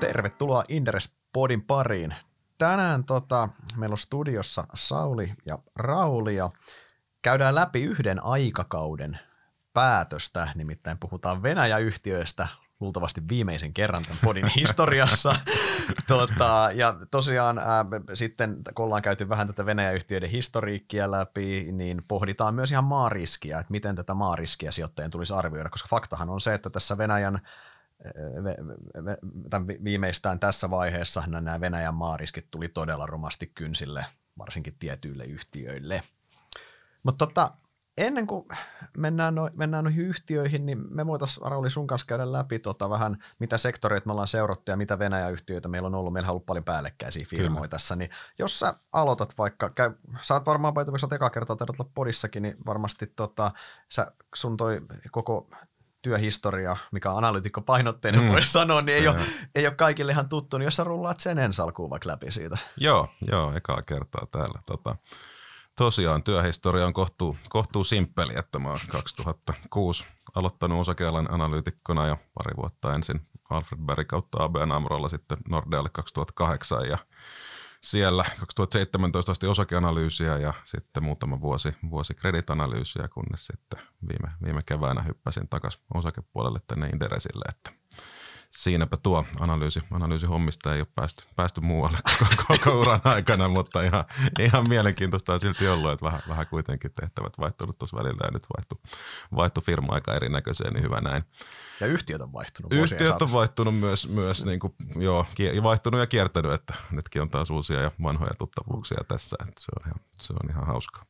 Tervetuloa Inderes Podin pariin. Tänään tota, meillä on studiossa Sauli ja Rauli ja käydään läpi yhden aikakauden päätöstä, nimittäin puhutaan Venäjä-yhtiöistä luultavasti viimeisen kerran tämän podin historiassa. tota, ja tosiaan ää, sitten, kun ollaan käyty vähän tätä Venäjä-yhtiöiden historiikkia läpi, niin pohditaan myös ihan maariskiä, että miten tätä maariskiä sijoittajien tulisi arvioida, koska faktahan on se, että tässä Venäjän tämän viimeistään tässä vaiheessa nämä Venäjän maariskit tuli todella romasti kynsille, varsinkin tietyille yhtiöille. Mutta tota, ennen kuin mennään, no, mennään noihin yhtiöihin, niin me voitaisiin Rauli sun kanssa käydä läpi tota vähän, mitä sektoreita me ollaan seurattu ja mitä Venäjä-yhtiöitä meillä on ollut. Meillä on ollut paljon päällekkäisiä firmoja Kyllä. tässä, niin jos sä aloitat vaikka, käy, sä oot varmaan paitsi, kun eka kertaa podissakin, niin varmasti tota, sä, sun toi koko työhistoria, mikä on analytikko painotteinen, mm, voisi sanoa, niin ei ole, ei ole kaikille ihan tuttu, niin jos sä rullaat sen ensalkuun vaikka läpi siitä. Joo, joo, ekaa kertaa täällä. Tota, tosiaan työhistoria on kohtuu, kohtuu simppeli, että mä oon 2006 aloittanut osakealan analyytikkona ja pari vuotta ensin Alfred Berry kautta ABN Amrolla sitten Nordealle 2008 ja siellä 2017 asti osakeanalyysiä ja sitten muutama vuosi, vuosi kreditanalyysiä, kunnes sitten viime, viime keväänä hyppäsin takaisin osakepuolelle tänne Inderesille, että siinäpä tuo analyysi, analyysihommista ei ole päästy, päästy muualle koko, koko uran aikana, mutta ihan, ihan mielenkiintoista on silti ollut, että vähän, vähän kuitenkin tehtävät vaihtunut tuossa välillä ja nyt vaihtui, vaihtui firma aika erinäköiseen, niin hyvä näin. Ja yhtiöt on vaihtunut. Yhtiöt on vaihtunut myös, myös niin kuin, joo, vaihtunut ja kiertänyt, että nytkin on taas uusia ja vanhoja tuttavuuksia tässä. Että se, on ihan, se on ihan hauska.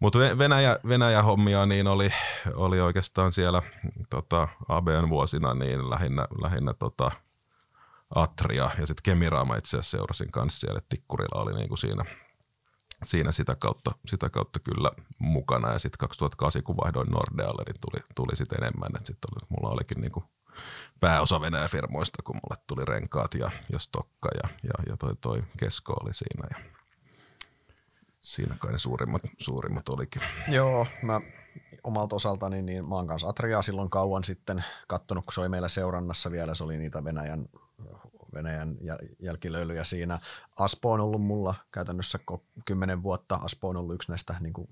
Mutta Venäjä, Venäjä-hommia niin oli, oli oikeastaan siellä tota, ABN vuosina niin lähinnä, lähinnä tota, Atria ja sitten Kemiraama itse asiassa seurasin kanssa siellä, että Tikkurilla oli niin kuin siinä, siinä sitä, kautta, sitä kautta kyllä mukana. Ja sitten 2008, kun vaihdoin Nordealle, niin tuli, tuli sitten enemmän. Että sitten oli, mulla olikin niin kuin pääosa Venäjä-firmoista, kun mulle tuli renkaat ja, ja stokka ja, ja, ja toi, toi kesko oli siinä. Ja siinä kai ne suurimmat, suurimmat olikin. Joo, mä omalta osaltani, niin mä oon kanssa Atriaa silloin kauan sitten kattonut, kun se oli meillä seurannassa vielä, se oli niitä Venäjän Venäjän jälkilöylyjä siinä. Aspo on ollut mulla käytännössä kymmenen vuotta. Aspo on ollut yksi näistä niin kuin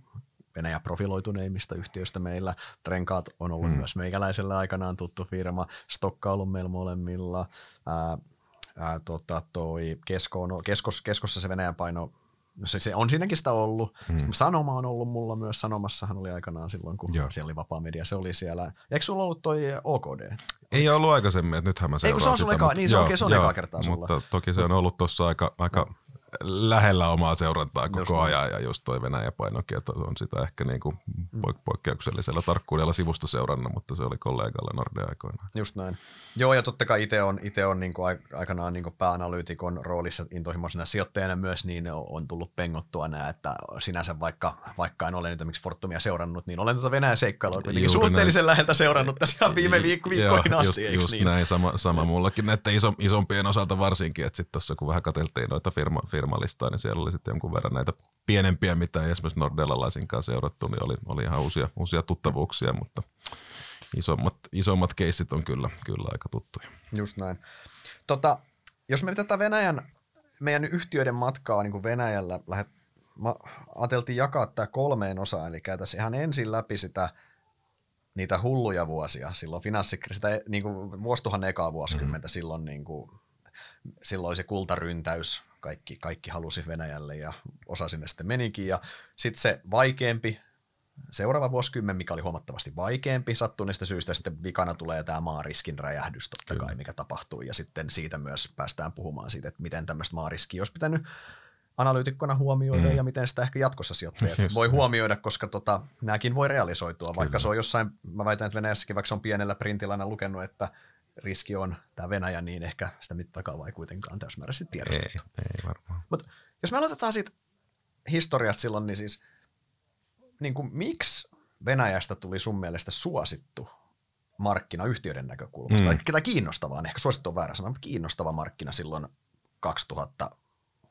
Venäjä profiloituneimmista yhtiöistä meillä. Trenkaat on ollut hmm. myös meikäläisellä aikanaan tuttu firma. Stokka on ollut meillä molemmilla. Ää, ää, tota, toi kesko on, keskos, keskossa se Venäjän paino No se, se on siinäkin sitä ollut. Mm. Sitten Sanoma on ollut mulla myös. Sanomassahan oli aikanaan silloin, kun Joo. siellä oli vapaa media. Se oli siellä. Eikö sulla ollut toi OKD? Ei ollut aikaisemmin, että nythän mä seuraan Ei kun se on sulla eka, niin se on, se on eka kertaa sulla. Mutta toki se on ollut tuossa aika, aika no lähellä omaa seurantaa koko just ajan ja just toi Venäjä painokin, että on sitä ehkä niin kuin mm. poikkeuksellisella tarkkuudella sivusta seurannut, mutta se oli kollegalla Nordea aikoinaan. Just näin. Joo ja totta kai itse on, ite on niin kuin aikanaan niin kuin pääanalyytikon roolissa intohimoisena sijoittajana myös, niin on tullut pengottua nämä, että sinänsä vaikka, vaikka en ole nyt esimerkiksi Fortumia seurannut, niin olen tätä Venäjän seikkailua kuitenkin suhteellisen näin. läheltä seurannut tässä ihan viime viikko, viikkoihin asti, just, just niin? näin, sama, sama mullakin näiden iso, isompien osalta varsinkin, että sitten tuossa kun vähän katseltiin noita firma, firma firmalistaa, niin siellä oli sitten jonkun verran näitä pienempiä, mitä ei esimerkiksi Nordellalaisinkaan seurattu, niin oli, oli ihan uusia, uusia tuttavuuksia, mutta isommat, isommat keissit on kyllä, kyllä aika tuttuja. Just näin. Tota, jos me tätä Venäjän, meidän yhtiöiden matkaa niin kuin Venäjällä lähdet, mä ajateltiin jakaa tämä kolmeen osaan, eli käytäisiin ihan ensin läpi sitä niitä hulluja vuosia silloin finanssikriisistä, niin kuin vuosituhannen ekaa vuosikymmentä mm-hmm. silloin, niin kuin, silloin oli se kultaryntäys, kaikki, kaikki halusi Venäjälle ja osa sinne sitten menikin. Ja sitten se vaikeampi, seuraava vuosikymmen, mikä oli huomattavasti vaikeampi sattuneista syistä, sitten vikana tulee tämä maariskin räjähdys totta kai, mikä tapahtuu, ja sitten siitä myös päästään puhumaan siitä, että miten tämmöistä maariskiä olisi pitänyt analyytikkona huomioida mm. ja miten sitä ehkä jatkossa sijoittajat Just voi huomioida, koska tota, nämäkin voi realisoitua, Kyllä. vaikka se on jossain, mä väitän, että Venäjässäkin, vaikka se on pienellä printillä lukenut, että riski on tämä Venäjä, niin ehkä sitä mittakaavaa ei kuitenkaan täysmääräisesti tiedostettu. Ei, ei varmaan. Mutta jos me aloitetaan siitä historiasta silloin, niin siis niin kuin, miksi Venäjästä tuli sun mielestä suosittu markkina yhtiöiden näkökulmasta? Mm. Tai kiinnostavaa, ehkä suosittu on väärä sana, mutta kiinnostava markkina silloin 2000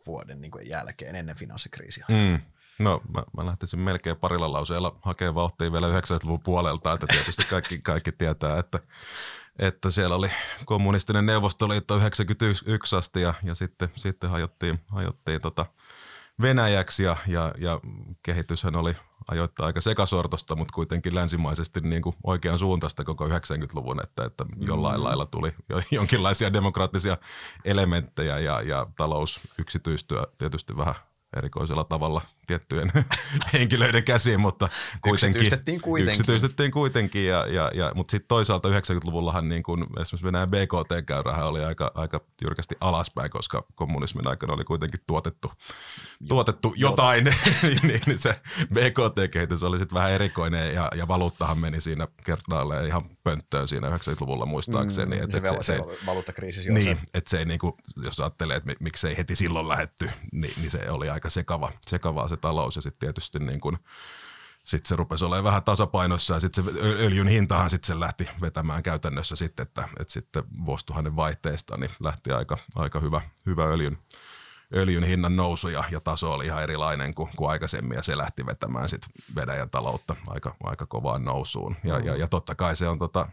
vuoden niin kuin jälkeen ennen finanssikriisiä. Mm. No mä, mä lähtisin melkein parilla lauseella hakemaan vauhtia vielä 90-luvun puolelta, että tietysti kaikki, kaikki tietää, että että siellä oli kommunistinen neuvostoliitto 91 asti ja, ja sitten, sitten hajottiin, hajottiin tota Venäjäksi ja, ja, ja kehityshän oli ajoittaa aika sekasortosta, mutta kuitenkin länsimaisesti niin kuin oikean suuntaista koko 90-luvun, että, että jollain mm. lailla tuli jonkinlaisia demokraattisia elementtejä ja, ja talous yksityistyö tietysti vähän erikoisella tavalla tiettyjen henkilöiden käsiin, mutta kuitenkin. Yksityistettiin kuitenkin. Yksityistettiin kuitenkin, ja, ja, ja, mutta sitten toisaalta 90-luvullahan niin kun esimerkiksi Venäjän BKT-käyrähän oli aika, aika jyrkästi alaspäin, koska kommunismin aikana oli kuitenkin tuotettu, tuotettu jotain, niin, niin se BKT-kehitys oli sitten vähän erikoinen, ja, ja valuuttahan meni siinä kertaalleen ihan pönttöön siinä 90-luvulla muistaakseni. Mm, et, se, et se, se, se valuuttakriisi Niin, että se ei niinku, jos ajattelee, että miksei heti silloin lähetty, niin, niin se oli aika sekava, sekavaa se talous ja sitten tietysti niin kuin, sitten se rupesi olemaan vähän tasapainossa ja sitten se öljyn hintahan sitten lähti vetämään käytännössä sitten, että, että sitten vuosituhannen vaihteesta niin lähti aika, aika hyvä, hyvä öljyn, öljyn hinnan nousu ja, ja taso oli ihan erilainen kuin, kuin aikaisemmin ja se lähti vetämään sitten Venäjän taloutta aika, aika kovaan nousuun. Ja, ja, ja totta kai se on tota,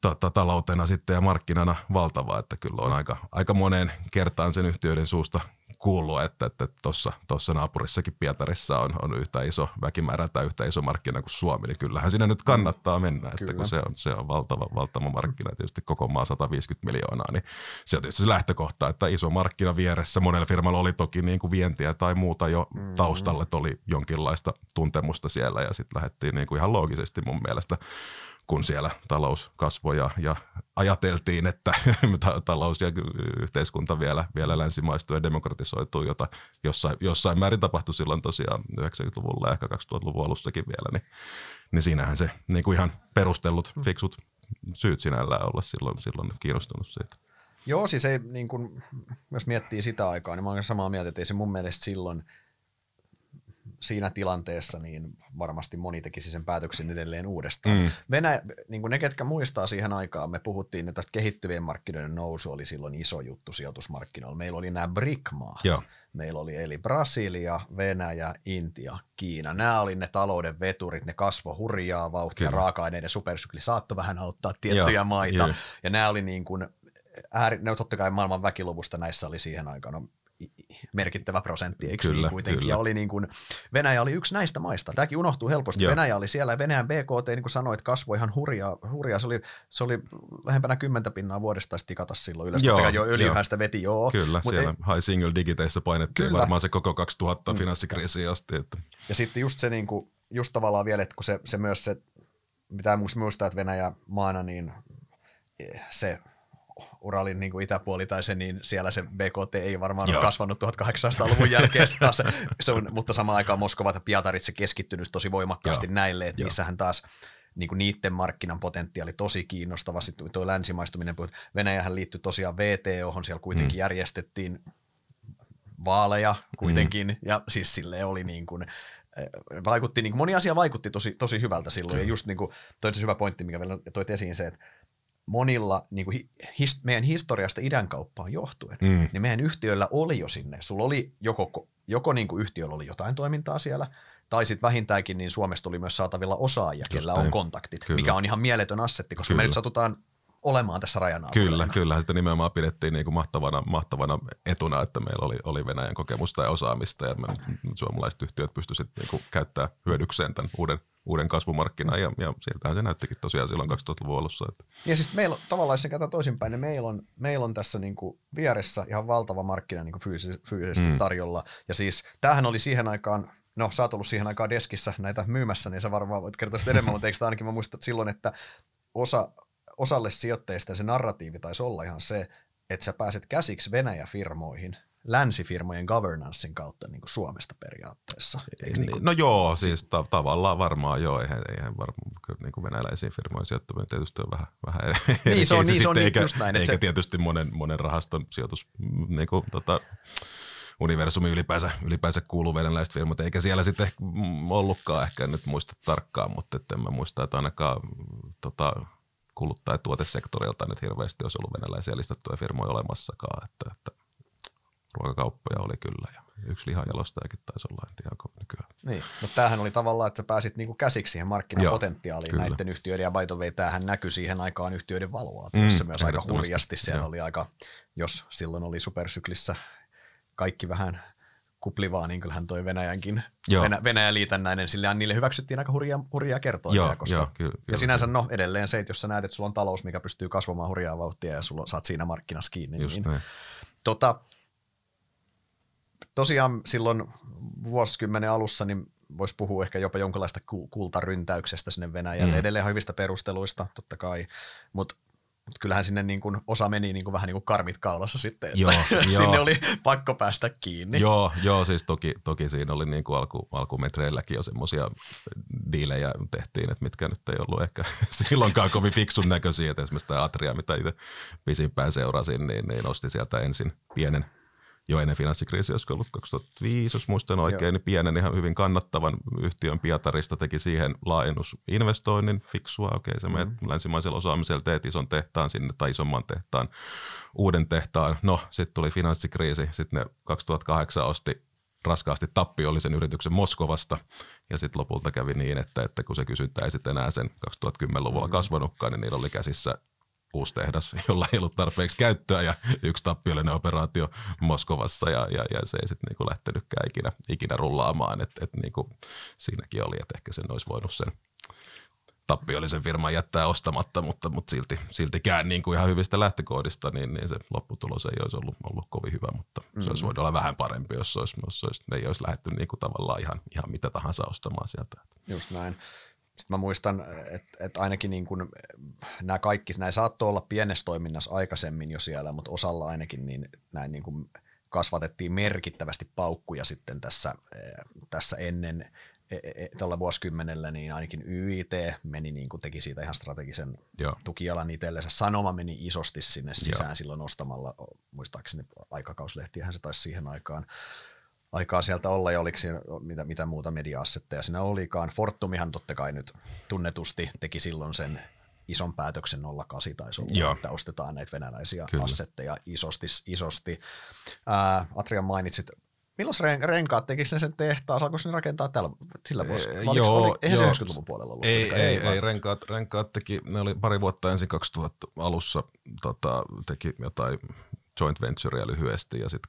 tota, taloutena sitten ja markkinana valtava, että kyllä on aika, aika moneen kertaan sen yhtiöiden suusta kuullut, että tuossa että tossa naapurissakin Pietarissa on, on yhtä iso väkimäärä tai yhtä iso markkina kuin Suomi, niin kyllähän siinä nyt kannattaa mennä, että Kyllä. kun se on, se on valtava, valtava markkina, tietysti koko maa 150 miljoonaa, niin se on tietysti se lähtökohta, että iso markkina vieressä, monella firmalla oli toki niin kuin vientiä tai muuta jo mm. taustalla, että oli jonkinlaista tuntemusta siellä ja sitten lähdettiin niin kuin ihan loogisesti mun mielestä kun siellä talous kasvoi ja, ja ajateltiin, että talous ja yhteiskunta vielä, vielä länsimaistuu ja demokratisoituu, jota jossain, jossain määrin tapahtui silloin tosiaan 90-luvulla ja ehkä 2000-luvun alussakin vielä, niin, niin siinähän se niin kuin ihan perustellut, mm. fiksut syyt sinällään olla silloin, silloin kiinnostunut siitä. Joo, siis ei, niin kun, jos miettii sitä aikaa, niin mä olen samaa mieltä, että ei se mun mielestä silloin – siinä tilanteessa niin varmasti moni tekisi sen päätöksen edelleen uudestaan. Mm. Venäjä, niin kuin ne, ketkä muistaa siihen aikaan, me puhuttiin, että tästä kehittyvien markkinoiden nousu oli silloin iso juttu sijoitusmarkkinoilla. Meillä oli nämä BRIC-maa. Meillä oli eli Brasilia, Venäjä, Intia, Kiina. Nämä oli ne talouden veturit, ne kasvo hurjaa vauhtia, Kyllä. raaka-aineiden supersykli saattoi vähän auttaa tiettyjä Joo, maita. Kyllä. Ja nämä oli niin kuin, ääri, ne totta kai maailman väkiluvusta näissä oli siihen aikaan no, merkittävä prosentti, eikö kyllä, niin kuitenkin? Kyllä. Ja oli niin kuin, Venäjä oli yksi näistä maista. Tämäkin unohtuu helposti. Joo. Venäjä oli siellä ja Venäjän BKT, niin kuin sanoit, kasvoi ihan hurjaa. hurjaa. Se, oli, se oli lähempänä kymmentä pinnaa vuodesta tikata silloin ylös. Joo, jo öljyhän sitä veti, joo. Kyllä, Mut siellä ei, high single digiteissa painettiin kyllä. varmaan se koko 2000 mm. finanssikriisiin asti. Että. Ja sitten just se, niin kuin, just tavallaan vielä, että kun se, se myös se, mitä muistaa, että Venäjä maana, niin se Uralin niin kuin itäpuoli tai se, niin siellä se BKT ei varmaan Joo. ole kasvanut 1800-luvun jälkeen taas, se on, mutta samaan aikaan Moskova ja Pietarit se keskittynyt tosi voimakkaasti Joo. näille, että Joo. niissähän taas niin kuin niiden markkinan potentiaali tosi kiinnostava. Sitten tuo länsimaistuminen, Venäjähän liittyi tosiaan VTO, siellä kuitenkin mm. järjestettiin vaaleja kuitenkin, mm. ja siis sille oli niin kuin, eh, vaikutti, niin kuin moni asia vaikutti tosi, tosi hyvältä silloin, Kyllä. ja just niin kuin, toi se hyvä pointti, mikä vielä toit esiin se, että monilla niin kuin his, meidän historiasta idänkauppaan johtuen, mm. niin meidän yhtiöillä oli jo sinne. Sulla oli joko, joko niin kuin yhtiöllä oli jotain toimintaa siellä, tai sitten vähintäänkin niin Suomesta oli myös saatavilla osaajia, Just kellä on kontaktit, kyllä. mikä on ihan mieletön assetti, koska kyllä. me nyt satutaan olemaan tässä rajan Kyllä, kyllä. Sitä nimenomaan pidettiin niin kuin mahtavana, mahtavana etuna, että meillä oli, oli Venäjän kokemusta ja osaamista ja me, suomalaiset yhtiöt pystyisivät niin käyttämään hyödykseen tämän uuden uuden kasvumarkkinan ja, ja siltähän se näyttikin tosiaan silloin 2000-luvun alussa. Että. Ja siis meillä on, tavallaan jos se toisinpäin, niin meillä on, meillä on tässä niin kuin vieressä ihan valtava markkina niin kuin fyysis, fyysisesti mm. tarjolla. Ja siis tämähän oli siihen aikaan, no sä oot ollut siihen aikaan deskissä näitä myymässä, niin sä varmaan voit kertoa sitä enemmän, mutta eikö ainakin mä muistan silloin, että osa, osalle sijoitteista se narratiivi taisi olla ihan se, että sä pääset käsiksi Venäjä-firmoihin – länsifirmojen governancein kautta niin kuin Suomesta periaatteessa. Niin, niin No joo, siis ta- tavallaan varmaan joo, eihän, eihän varmaan niin kuin venäläisiin firmoihin sijoittaminen tietysti on vähän, vähän eri niin, se on, niin, se on eikä, just näin. Eikä se... tietysti monen, monen rahaston sijoitus niin kuin, tota, universumi ylipäänsä, ylipäänsä kuuluu venäläiset firmat, eikä siellä sitten ollutkaan, ehkä en nyt muista tarkkaan, mutta en mä muista, että ainakaan tota, kuluttaja- ja tuotesektorilta nyt hirveästi olisi ollut venäläisiä listattuja firmoja olemassakaan, että, että ruokakauppoja oli kyllä ja yksi lihanjalostajakin taisi olla, en tiedä onko nykyään Niin, mutta tämähän oli tavallaan, että sä pääsit niinku käsiksi siihen markkinapotentiaaliin Joo, näiden yhtiöiden, ja way, tämähän näkyi siihen aikaan yhtiöiden valoa, mm, myös aika hurjasti. Siellä Joo. oli aika, jos silloin oli supersyklissä kaikki vähän kuplivaa, niin kyllähän toi Venäjänkin, Joo. Venä, Venäjän liitännäinen, sillä niille hyväksyttiin aika hurjaa, hurjaa kertoa. Joo, koska, jo, kyllä, ja sinänsä no edelleen se, että jos sä näet, että sulla on talous, mikä pystyy kasvamaan hurjaa vauhtia ja sulla saat siinä markkinassa kiinni. Just niin, tota, tosiaan silloin vuosikymmenen alussa niin voisi puhua ehkä jopa jonkinlaista kultaryntäyksestä sinne Venäjälle. Mm. Edelleen hyvistä perusteluista, totta kai, mutta mutta kyllähän sinne niin kuin osa meni niin kuin vähän niin kuin karmit kaulassa sitten, että joo, sinne joo. oli pakko päästä kiinni. Joo, joo siis toki, toki siinä oli niin kuin alku, alkumetreilläkin jo semmoisia diilejä tehtiin, että mitkä nyt ei ollut ehkä silloinkaan kovin fiksun näköisiä, että esimerkiksi tämä Atria, mitä itse pisimpään seurasin, niin, niin nosti sieltä ensin pienen jo ennen finanssikriisiä, olisiko ollut 2005, jos muistan oikein, Joo. niin pienen ihan hyvin kannattavan yhtiön Pietarista teki siihen laajennusinvestoinnin fiksua. Okei, okay, se mm-hmm. menet länsimaisella osaamisella teet ison tehtaan sinne tai isomman tehtaan, uuden tehtaan. No, sitten tuli finanssikriisi, sitten ne 2008 osti raskaasti tappiollisen yrityksen Moskovasta. Ja sitten lopulta kävi niin, että, että kun se kysyntä ei sitten enää sen 2010-luvulla mm-hmm. kasvanutkaan, niin niillä oli käsissä uusi tehdas, jolla ei ollut tarpeeksi käyttöä ja yksi tappiollinen operaatio Moskovassa ja, ja, ja se ei sitten niinku lähtenytkään ikinä, ikinä rullaamaan. Et, et niinku, siinäkin oli, että ehkä sen olisi voinut sen tappiollisen firman jättää ostamatta, mutta, mutta silti, siltikään niin kuin ihan hyvistä lähtökohdista, niin, niin se lopputulos ei olisi ollut, ollut kovin hyvä, mutta mm-hmm. se olisi mm. voinut olla vähän parempi, jos, olisi, jos olisi, ei olisi lähdetty niin kuin tavallaan ihan, ihan mitä tahansa ostamaan sieltä. Just näin. Sitten mä muistan, että, että ainakin niin kuin, nämä kaikki, näin saattoi olla pienessä toiminnassa aikaisemmin jo siellä, mutta osalla ainakin niin näin niin kuin kasvatettiin merkittävästi paukkuja sitten tässä, tässä ennen e, e, e, tällä vuosikymmenellä, niin ainakin YIT meni, niin kuin teki siitä ihan strategisen Joo. tukialan itsellensä. Sanoma meni isosti sinne sisään Joo. silloin ostamalla, muistaakseni aikakauslehtiähän se taisi siihen aikaan aikaa sieltä olla ja oliko siinä mitä, mitä muuta media-assetteja siinä olikaan. Fortumihan totta kai nyt tunnetusti teki silloin sen ison päätöksen 08 taisi olla, Joo. että ostetaan näitä venäläisiä Kyllä. assetteja isosti. isosti. Ää, Atrian mainitsit Milloin ren, renkaat tekikö ne sen tehtaan? Saako ne rakentaa tällä, sillä vuosi? Joo, oli, eihän se 90-luvun puolella ollut. Ei, ei, ei, ei renkaat, renkaat teki, ne oli pari vuotta ensin 2000 alussa, tota, teki jotain joint venturea lyhyesti ja sitten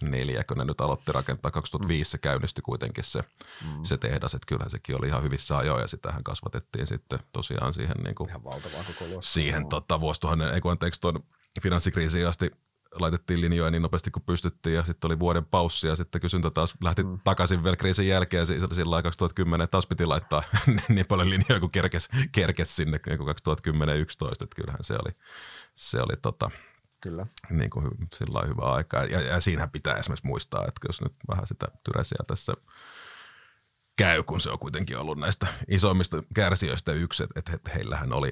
2004, kun ne nyt aloitti rakentaa, 2005 mm. se käynnistyi kuitenkin se, mm. se tehdas, että kyllähän sekin oli ihan hyvissä ajoin ja sitähän kasvatettiin sitten tosiaan siihen, niin kuin, ihan valtavaa koko siihen tota, vuosituhannen, ei kun anteeksi tuon finanssikriisiin asti laitettiin linjoja niin nopeasti kuin pystyttiin ja sitten oli vuoden paussi ja sitten kysyntä taas lähti mm. takaisin vielä kriisin jälkeen. Sillä 2010 taas piti laittaa niin paljon linjoja kuin kerkes, kerkes sinne niin 2010-2011, että kyllähän se oli, se oli tota, Kyllä. Niin kuin sillä hyvä aika. Ja, ja siinä pitää esimerkiksi muistaa, että jos nyt vähän sitä tyräsiä tässä käy, kun se on kuitenkin ollut näistä isoimmista kärsijöistä yksi, että, että heillähän oli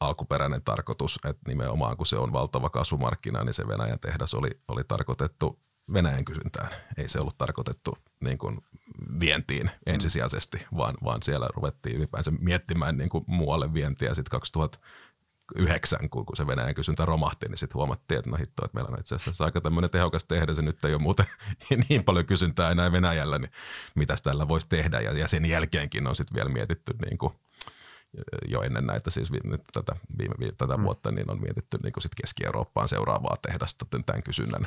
alkuperäinen tarkoitus, että nimenomaan kun se on valtava kasvumarkkina, niin se Venäjän tehdas oli, oli tarkoitettu Venäjän kysyntään. Ei se ollut tarkoitettu niin kuin vientiin ensisijaisesti, vaan, vaan siellä ruvettiin ylipäänsä miettimään niin kuin muualle vientiä. Sitten 2000 yhdeksän, kun, kun se Venäjän kysyntä romahti, niin sitten huomattiin, että no hitto, että meillä on itse asiassa aika tämmöinen tehokas tehdä, se nyt ei ole muuten niin paljon kysyntää enää Venäjällä, niin mitäs tällä voisi tehdä, ja, ja sen jälkeenkin on sitten vielä mietitty niin kuin jo ennen näitä siis nyt tätä, viime, viime, tätä mm. vuotta, niin on mietitty niin kuin sit Keski-Eurooppaan seuraavaa tehdasta tämän kysynnän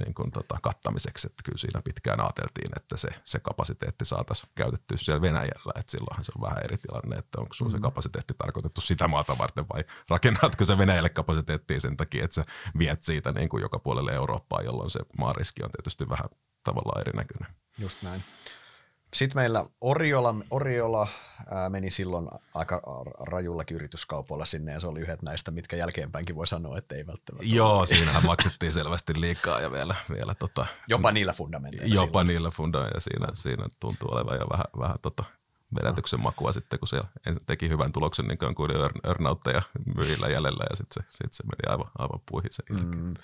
niin kuin tota, kattamiseksi. Että kyllä siinä pitkään ajateltiin, että se, se kapasiteetti saataisiin käytettyä siellä Venäjällä. Että silloinhan se on vähän eri tilanne, että onko sinulla mm. se kapasiteetti tarkoitettu sitä maata varten vai rakennatko se Venäjälle kapasiteettia sen takia, että sä viet siitä niin kuin joka puolelle Eurooppaa, jolloin se maariski on tietysti vähän tavallaan erinäköinen. Just näin. Sitten meillä Oriola, Oriola ää, meni silloin aika rajullakin yrityskaupoilla sinne ja se oli yhdet näistä, mitkä jälkeenpäinkin voi sanoa, että ei välttämättä. Joo, siinähän maksettiin selvästi liikaa ja vielä, vielä tota, Jopa niillä fundamenteilla. Jopa silloin. niillä fundamenteilla ja siinä, siinä tuntuu olevan jo vähän, vähän tota, vedätyksen makua sitten, kun se teki hyvän tuloksen, niin kuin earnoutteja myillä jäljellä ja sitten se, sit se meni aivan, aivan puihin sen mm.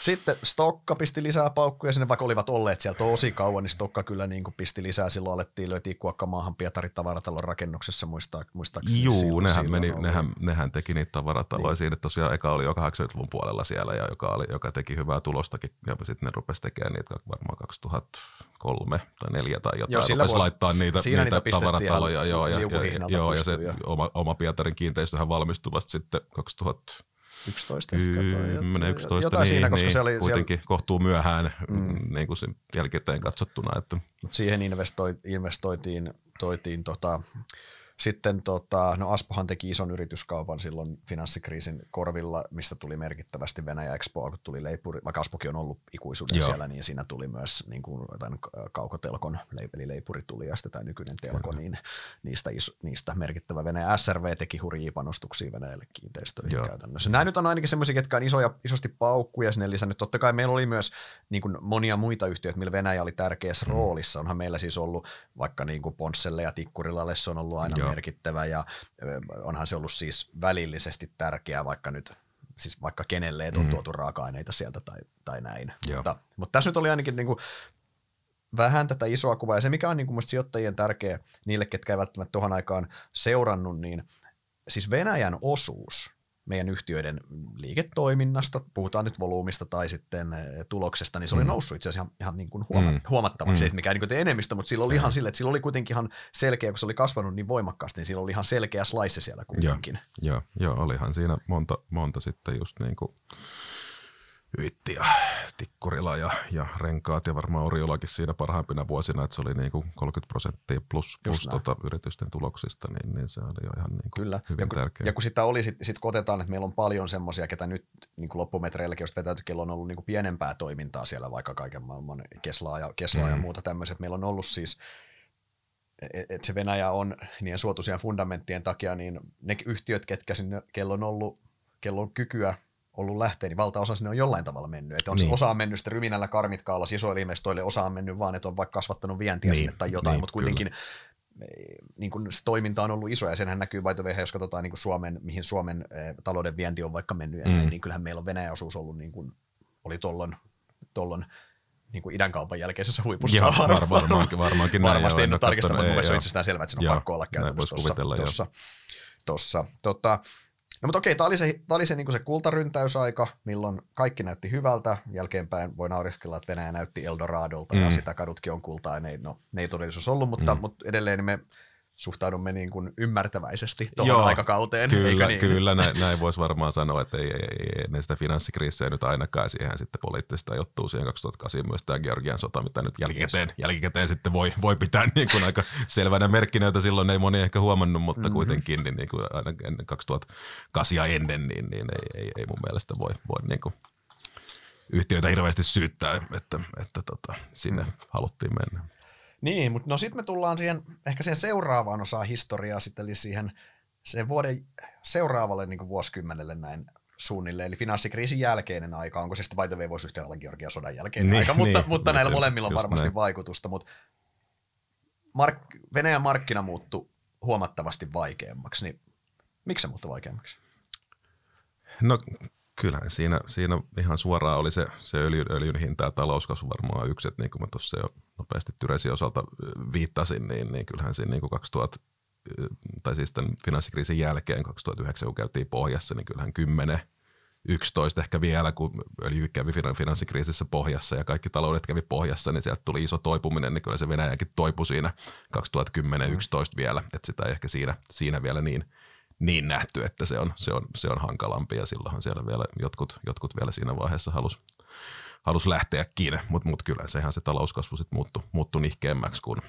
Sitten Stokka pisti lisää paukkuja sinne, vaikka olivat olleet siellä tosi kauan, niin Stokka kyllä niin kuin pisti lisää. Silloin alettiin löytiin kuokka maahan Pietarin tavaratalon rakennuksessa muista, muistaakseni. Juu, nehän, meni, nehän, nehän, teki niitä tavarataloja. Niin. Siinä tosiaan eka oli jo 80-luvun puolella siellä, ja joka, oli, joka teki hyvää tulostakin, ja sitten ne rupesi tekemään niitä varmaan 2000 kolme tai neljä tai jotain. Joo, sillä Rupesi vuosi- laittaa niitä, siinä niitä, niitä tavarataloja. Joo, ja, ja, joo, ja se ja- oma, oma Pietarin kiinteistöhän valmistui vasta sitten 2000 11 ehkä toi, 10, 11, jotain niin, siinä, koska niin, se oli siellä, kuitenkin kohtuu myöhään mm. niin kuin sen jälkikäteen katsottuna. Että, Mut siihen investoi, investoitiin toitiin tota, sitten tota, no Aspohan teki ison yrityskaupan silloin finanssikriisin korvilla, mistä tuli merkittävästi Venäjä Expoa, kun tuli leipuri, vaikka Aspokin on ollut ikuisuuden Joo. siellä, niin siinä tuli myös niin kuin jotain kaukotelkon, eli leipuri tuli ja sitten tämä nykyinen telko, niin niistä, iso, niistä merkittävä Venäjä SRV teki hurjia panostuksia Venäjälle kiinteistöihin Joo. käytännössä. Nämä nyt on ainakin semmoisia, ketkä on isoja, isosti paukkuja sinne lisännyt. Totta kai meillä oli myös niin kuin monia muita yhtiöitä, millä Venäjä oli tärkeässä Mm. roolissa. Onhan meillä siis ollut vaikka niin kuin Ponsselle ja Tikkurilalle se on ollut aina Joo. Merkittävä ja onhan se ollut siis välillisesti tärkeää vaikka nyt siis vaikka kenelle et on Mm. tuotu raaka-aineita sieltä tai, tai näin. Joo. Mutta, mutta tässä nyt oli ainakin niin kuin vähän tätä isoa kuvaa. Ja se, mikä on niin kuin sijoittajien tärkeä niille, ketkä ei välttämättä tuohon aikaan seurannut, niin siis Venäjän osuus meidän yhtiöiden liiketoiminnasta, puhutaan nyt volyymista tai sitten eh, tuloksesta, niin se oli Mm. noussut itse asiassa ihan, ihan niin kuin huoma- Mm. huomattavaksi, Mm. mm. mikä ei niin enemmistö, mutta sillä oli ihan sille, että sillä oli kuitenkin ihan selkeä, kun se oli kasvanut niin voimakkaasti, niin sillä oli ihan selkeä slice siellä kuitenkin. joo, joo, olihan siinä monta, monta sitten just niin kuin Ytti ja Tikkurila ja, ja Renkaat ja varmaan Oriolakin siinä parhaimpina vuosina, että se oli niin kuin 30 prosenttia plus, plus tota yritysten tuloksista, niin, niin se oli jo ihan niin kuin Kyllä. hyvin ja, kun, tärkeä. ja kun sitä oli, sitten sit kun otetaan, että meillä on paljon semmoisia, ketä nyt niin kuin loppumetreilläkin, jos vetäytyy, kello on ollut niin kuin pienempää toimintaa siellä, vaikka kaiken maailman Keslaa ja, Keslaa mm. ja muuta tämmöiset. Meillä on ollut siis, että et se Venäjä on niiden suotuisien fundamenttien takia, niin ne yhtiöt, ketkä sinne, kello on ollut, kello on kykyä ollut lähteä, niin valtaosa sinne on jollain tavalla mennyt. Että on niin. Osa on mennyt sitten ryminällä karmitkaalla, isoille investoille, osa on mennyt vaan, että on vaikka kasvattanut vientiä Niin, sinne tai jotain, niin, mutta kuitenkin niin kun se toiminta on ollut iso, ja senhän näkyy way, jos katsotaan niin kuin Suomen, mihin Suomen eh, talouden vienti on vaikka mennyt, Mm. näin, niin kyllähän meillä on Venäjän osuus ollut, niin kuin, oli tollon, tollon niin kuin idän kaupan jälkeisessä huipussa. Joo, Var- var- varmaankin, varmaankin näin, Varmasti en ole tarkistanut, mutta mun ei, mielestä se on itsestään selvää, että se on Joo, pakko olla käytännössä tuossa. Tossa, tossa. Tota, no mutta okei, tämä oli se, tää oli se, niin se kultaryntäysaika, milloin kaikki näytti hyvältä. Jälkeenpäin voi nauriskella, että Venäjä näytti Eldoradolta mm. ja sitä kadutkin on kultaa. Ne ei, no, ne ei todellisuus ollut, mutta, mm. Mm. mutta edelleen me suhtaudumme niin kuin ymmärtäväisesti tuohon Joo, aikakauteen. eikö Kyllä, niin? kyllä näin, näin voisi varmaan sanoa, että ei, ei, ei, ei sitä finanssikriisiä nyt ainakaan siihen sitten poliittista juttua siihen 2008 myös tämä Georgian sota, mitä nyt jälkikäteen, jälkikäteen sitten voi, voi pitää niin kuin aika selvänä merkkinä, jota silloin ei moni ehkä huomannut, mutta Mhm. mm-hmm. kuitenkin niin, niin kuin aina ennen 2008 ja ennen, niin, niin ei, ei, ei mun mielestä voi, voi niin kuin yhtiöitä hirveästi syyttää, että, että tota, sinne mm. haluttiin mennä. Niin, mutta no sitten me tullaan siihen, ehkä siihen seuraavaan osaan historiaa sitten, eli siihen sen vuoden seuraavalle niin kuin vuosikymmenelle näin suunnilleen, eli finanssikriisin jälkeinen aika, onko se sitten by the way, voisi yhtä olla Georgian sodan jälkeinen Niin, aika, mutta, niin, mutta niin, näillä molemmilla on varmasti näin. vaikutusta, mutta mark- Venäjän markkina muuttui huomattavasti vaikeammaksi, niin miksi se muuttui vaikeammaksi? No kyllähän siinä, siinä ihan suoraan oli se, se öljyn, öljyn hinta ja talouskasvu varmaan yksi, että niin kuin mä tuossa jo nopeasti Tyresin osalta viittasin, niin, niin kyllähän siinä niin kuin 2000, ö, tai siis tämän finanssikriisin jälkeen 2009, kun käytiin pohjassa, niin kyllähän 10, 11 ehkä vielä, kun öljy kävi finan- finanssikriisissä pohjassa ja kaikki taloudet kävi pohjassa, niin sieltä tuli iso toipuminen, niin kyllä se Venäjäkin toipui siinä 2010-11 vielä, että sitä ei ehkä siinä, siinä vielä niin, niin nähty, että se on, se on, se on hankalampi ja silloinhan siellä vielä jotkut, jotkut vielä siinä vaiheessa halus, halus lähteäkin, mutta mut kyllä sehän se talouskasvu sitten muuttui, muuttui nihkeämmäksi, kun,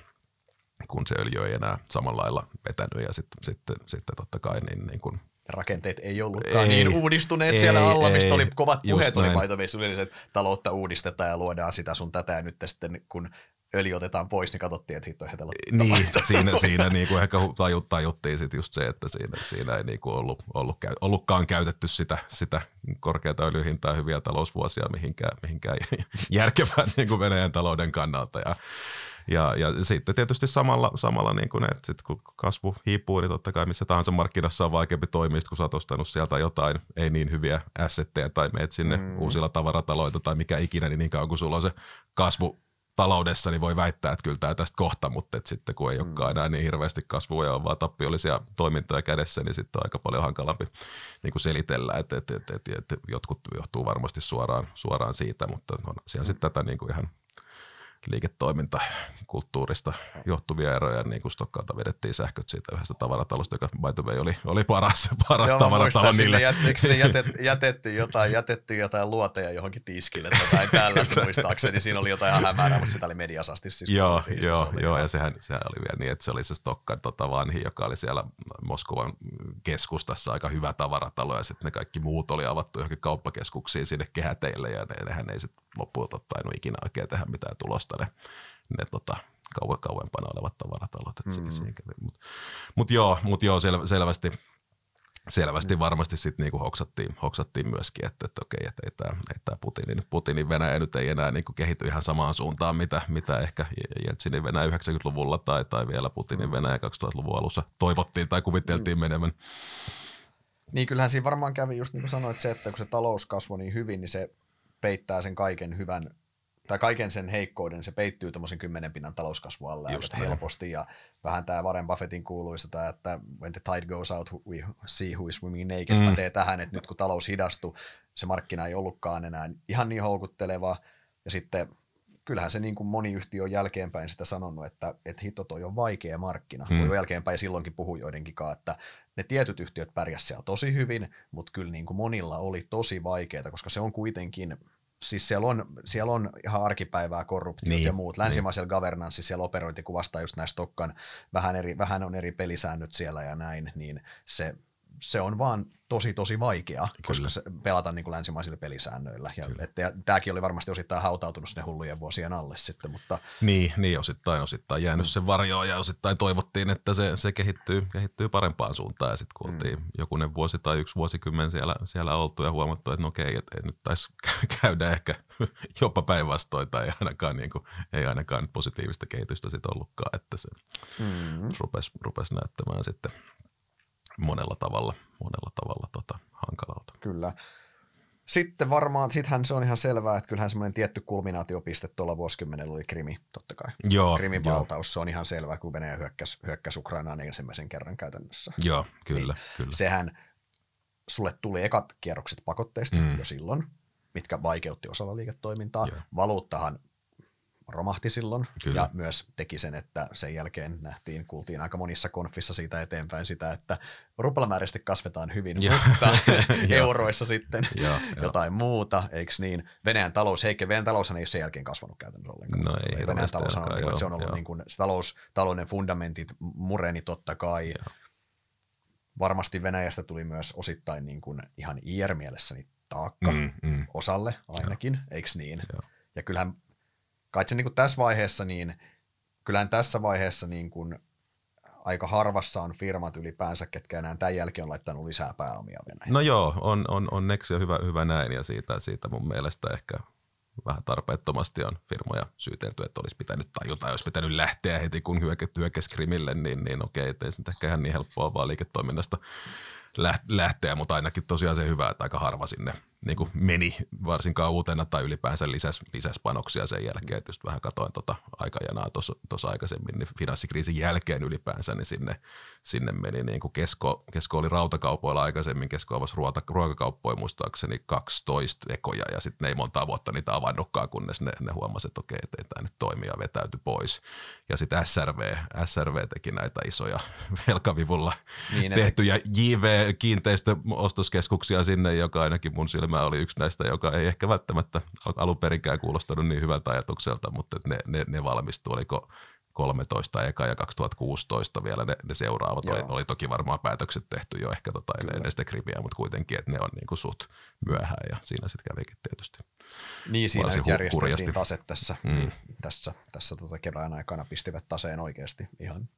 kun se öljy ei enää samalla lailla vetänyt. Ja sitten sitten sitten totta kai niin, niin kun, Rakenteet ei ollutkaan Ei, niin uudistuneet ei, siellä alla, mistä ei, oli kovat puheet, oli että taloutta uudistetaan ja luodaan sitä sun tätä, ja nyt sitten kun öljy otetaan pois, niin katsottiin, että hitto hetellä Niin, siinä, siinä niin kuin ehkä hu- taju, tajuttiin sit just se, että siinä, siinä ei niin kuin ollut, ollut, ollutkaan käytetty sitä, sitä korkeata öljyhintaa hyviä talousvuosia mihinkään, mihinkään järkevään niin kuin Venäjän talouden kannalta. Ja, ja, ja sitten tietysti samalla, samalla niin kuin, että sit kun kasvu hiipuu, niin totta kai missä tahansa markkinassa on vaikeampi toimia, kun sä oot ostanut sieltä jotain ei niin hyviä assetteja tai meet sinne mm. uusilla tavarataloita tai mikä ikinä, niin niin kauan kun sulla on se kasvu taloudessa, niin voi väittää, että kyllä tämä tästä kohta, mutta et sitten kun ei olekaan enää niin hirveästi kasvua ja on vaan tappiollisia toimintoja kädessä, niin sitten on aika paljon hankalampi niin kuin selitellä, että et, et, et, et jotkut johtuu varmasti suoraan, suoraan siitä, mutta on siellä sitten tätä niin kuin ihan liiketoiminta kulttuurista johtuvia eroja, niin kuin Stokkalta vedettiin sähköt siitä yhdestä tavaratalosta, joka by the way oli, oli paras, paras Joo, tavaratalo niille. Jät, eikö ne jätet, jätetty, jotain, jätetty jotain luoteja johonkin tiskille tai tällaista muistaakseni. Siinä oli jotain ihan hämärää, mutta sitä oli mediasasti. Siis joo, joo, joo ja sehän, sehän oli vielä niin, että se oli se Stokkan tota vanhi, joka oli siellä Moskovan keskustassa aika hyvä tavaratalo ja sitten ne kaikki muut oli avattu johonkin kauppakeskuksiin sinne kehäteille ja ne, nehän ei sitten loppuun tainnut ikinä oikein tehdä mitään tulosta ne, ne tota, kauan kauempana olevat tavaratalot. Mm. Mutta mut joo, mut joo sel, selvästi, selvästi mm. varmasti sitten niinku hoksattiin, hoksattiin myöskin, että, että okei, että ei tämä ei Putinin, Putinin Venäjä nyt ei enää niinku kehity ihan samaan suuntaan, mitä, mitä ehkä Jeltsinin Venäjä 90-luvulla tai, tai vielä Putinin mm. Venäjä 2000-luvun alussa toivottiin tai kuviteltiin mm. menevän. Niin kyllähän siinä varmaan kävi just niin kuin sanoit se, että kun se talous kasvoi niin hyvin, niin se peittää sen kaiken hyvän tai kaiken sen heikkouden, se peittyy tuommoisen kymmenen pinnan talouskasvu alle aika helposti, ja vähän tämä Warren Buffettin kuuluisa, tämä, että when the tide goes out, we see who is swimming naked, mm. tee tähän, että nyt kun talous hidastui, se markkina ei ollutkaan enää ihan niin houkutteleva, ja sitten kyllähän se niin kuin moni yhtiö on jälkeenpäin sitä sanonut, että, että hitto toi on vaikea markkina. Mm. Voi jälkeenpäin silloinkin puhu joidenkin että ne tietyt yhtiöt pärjäsivät siellä tosi hyvin, mutta kyllä niin kuin monilla oli tosi vaikeaa, koska se on kuitenkin siis siellä on, siellä on ihan arkipäivää korruptiot niin, ja muut. Niin. Länsimaisella niin. governance siellä operointi kuvastaa just näistä Stokkan, vähän, eri, vähän on eri pelisäännöt siellä ja näin, niin se, se on vaan tosi tosi vaikeaa, Kyllä. koska se pelata niin kuin länsimaisilla pelisäännöillä. Ja, että, ja tämäkin oli varmasti osittain hautautunut sinne hullujen vuosien alle sitten. Mutta... Niin, niin osittain, osittain jäänyt mm. sen varjoon ja osittain toivottiin, että se, se kehittyy, kehittyy parempaan suuntaan. Ja sitten kun oltiin mm. jokunen vuosi tai yksi vuosikymmen siellä, siellä oltu ja huomattu, että no okei, että nyt taisi käydä ehkä jopa päinvastoin tai ei ainakaan, niin kuin, ei ainakaan positiivista kehitystä sitten ollutkaan, että se mm. rupesi, rupesi näyttämään sitten monella tavalla, monella tavalla tota, hankalalta. Kyllä. Sitten varmaan, sittenhän se on ihan selvää, että kyllähän semmoinen tietty kulminaatiopiste tuolla vuosikymmenellä oli Krimi, totta kai. Joo, Krimin joo. valtaus, se on ihan selvää, kun Venäjä hyökkäsi, hyökkäsi Ukrainaan ensimmäisen kerran käytännössä. Joo, kyllä, niin kyllä. Sehän, sulle tuli ekat kierrokset pakotteista mm. jo silloin, mitkä vaikeutti osalla liiketoimintaa. Joo. Valuuttahan romahti silloin Kyllä. ja myös teki sen, että sen jälkeen nähtiin, kuultiin aika monissa konfissa siitä eteenpäin sitä, että ruplamääräisesti kasvetaan hyvin, mutta euroissa sitten ja, jotain muuta, eikö niin? Venäjän talous, heikki, Venäjän taloushan ei ole sen jälkeen kasvanut käytännössä ollenkaan. No ei, Venäjän talous on ollut, se on ollut niin kuin, se talous, talouden fundamentit mureni totta kai. Ja. Varmasti Venäjästä tuli myös osittain niin kuin ihan IR-mielessä niin taakka mm, mm. osalle ainakin, eikö niin? Ja. Ja kyllähän kai se niin kuin tässä vaiheessa, niin kyllähän tässä vaiheessa niin kuin aika harvassa on firmat ylipäänsä, ketkä enää tämän jälkeen on laittanut lisää pääomia Venäjään. No joo, on, on, onneksi ja hyvä, hyvä näin ja siitä, siitä mun mielestä ehkä vähän tarpeettomasti on firmoja syytelty, että olisi pitänyt tajuta, olisi pitänyt lähteä heti kun hyökkäsi Krimille, niin, niin okei, ettei se ehkä ihan niin helppoa vaan liiketoiminnasta lähteä, mutta ainakin tosiaan se hyvä, että aika harva sinne niin kuin meni varsinkaan uutena tai ylipäänsä lisäs, lisäs panoksia sen jälkeen. Just vähän katoin tota aikajanaa tuossa aikaisemmin, niin finanssikriisin jälkeen ylipäänsä, niin sinne, sinne meni niin kuin kesko, kesko oli rautakaupoilla aikaisemmin, kesko avasi ruoka, ruokakauppoja muistaakseni 12 ekoja ja sitten ne ei montaa vuotta niitä avannutkaan, kunnes ne, ne huomasivat, että okei, että tämä nyt toimii ja vetäytyi pois. Ja sitten SRV, SRV teki näitä isoja velkavivulla niin, tehtyjä JV-kiinteistöostoskeskuksia sinne, joka ainakin mun silmä Silmä oli yksi näistä, joka ei ehkä välttämättä alun perinkään kuulostanut niin hyvältä ajatukselta, mutta ne, ne, ne valmistui, oliko 13 eka ja 2016 vielä ne, ne seuraavat. Oli, oli, toki varmaan päätökset tehty jo ehkä tota ennen sitä krimiä, mutta kuitenkin, että ne on niinku suht myöhään ja siinä sitten kävikin tietysti. Niin, siinä nyt järjestettiin tase tässä, mm. niin tässä, tässä tota kevään aikana pistivät taseen oikeasti ihan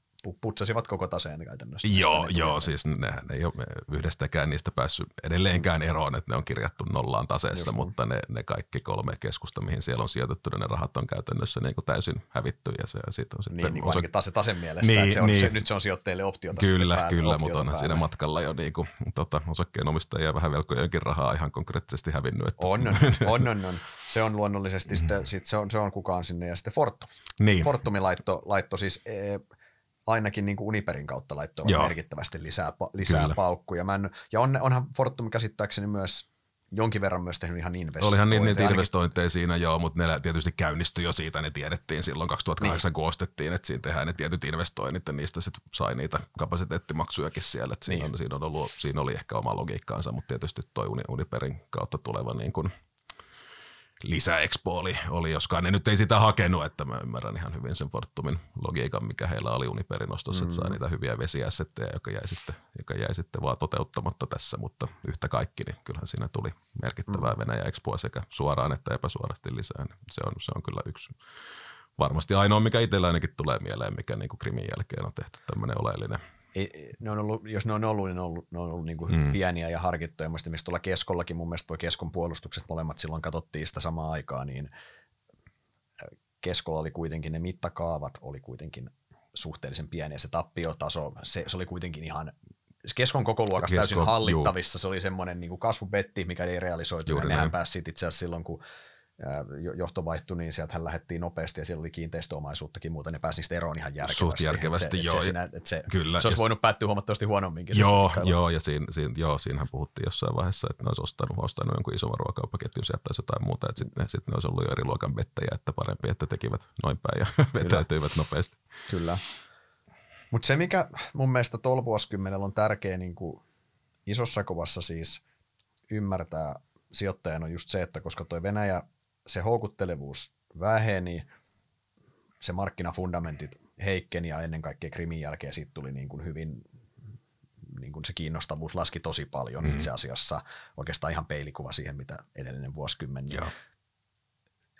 putsasivat koko taseen käytännössä. Joo, joo siis nehän ei ole yhdestäkään niistä päässyt edelleenkään eroon, että ne on kirjattu nollaan taseessa, Just mutta ne, ne kaikki kolme keskusta, mihin siellä on sijoitettu, ne rahat on käytännössä niin kuin täysin hävitty. Ja se, ja sit on sitten niin, niin osa... tase, tasen mielessä, niin, että se on, niin. se, nyt se on sijoittajille optiota Kyllä, päälle, kyllä, mutta onhan siinä matkalla jo niin kuin, tota, osakkeenomistajia vähän velkojenkin rahaa ihan konkreettisesti hävinnyt. Että... On, on, on, on, on. Se on luonnollisesti, mm. sitten, sit se, on, se on kukaan sinne ja sitten Fortum. Niin. Fortumi laitto, laitto siis... E- ainakin niin kuin Uniperin kautta laittoi merkittävästi lisää, lisää paukkuja. Mä en, ja on, onhan Fortum käsittääkseni myös jonkin verran myös tehnyt ihan investointeja. Olihan niitä, niitä investointeja siinä joo, mutta ne tietysti käynnistyi jo siitä, ne tiedettiin silloin 2008, niin. kun ostettiin, että siinä tehdään ne tietyt investoinnit ja niistä sitten sai niitä kapasiteettimaksujakin siellä. Että siinä, niin. on, siinä, on ollut, siinä oli ehkä oma logiikkaansa, mutta tietysti toi Uniperin kautta tuleva niin kuin – lisäexpo oli, oli, joskaan ne nyt ei sitä hakenut, että mä ymmärrän ihan hyvin sen Fortumin logiikan, mikä heillä oli Uniperin ostossa, mm. että saa mm. niitä hyviä vesiässettejä, joka jäi, sitten, joka jäi sitten vaan toteuttamatta tässä, mutta yhtä kaikki, niin kyllähän siinä tuli merkittävää mm. Venäjä Expoa sekä suoraan että epäsuorasti lisää. Niin se, on, se on kyllä yksi varmasti ainoa, mikä itsellä ainakin tulee mieleen, mikä niin kuin Krimin jälkeen on tehty tämmöinen oleellinen ei, ne on ollut, jos ne on ollut, niin ne on ollut, ne on ollut niin kuin mm. pieniä ja harkittuja. Mistä tuolla Keskollakin mun mielestä tuo Keskon puolustukset molemmat silloin katsottiin sitä samaa aikaa, niin Keskolla oli kuitenkin, ne mittakaavat oli kuitenkin suhteellisen pieniä. Se tappiotaso, se, se oli kuitenkin ihan Keskon koko luokassa täysin hallittavissa. Juu. Se oli semmoinen niin kuin kasvubetti, mikä ei realisoitu. Juuri Nehän pääsi itse asiassa silloin, kun johto vaihtui, niin sieltä hän lähdettiin nopeasti ja siellä oli kiinteistöomaisuuttakin muuta, ne pääsi niistä eroon ihan järkevästi. Suht järkevästi, se, joo. Se, että se, Kyllä. se olisi voinut päättyä huomattavasti huonomminkin. Joo, joo ja siinä, siinä, joo, siinähän puhuttiin jossain vaiheessa, että ne olisi ostanut, ostanut jonkun isomman ruokakauppaketjun sieltä tai jotain muuta, että sitten ne, sit ne olisi ollut jo eri luokan vettäjä, että parempi, että tekivät noin päin ja vetäytyivät nopeasti. Kyllä. Mutta se, mikä mun mielestä tuolla vuosikymmenellä on tärkeä niin kuin isossa kuvassa siis ymmärtää sijoittajan on just se, että koska tuo Venäjä se houkuttelevuus väheni, se markkinafundamentit heikkeni ja ennen kaikkea Krimin jälkeen siitä tuli niin kuin hyvin niin kuin se kiinnostavuus laski tosi paljon mm. itse asiassa, oikeastaan ihan peilikuva siihen, mitä edellinen vuosikymmen. Joo.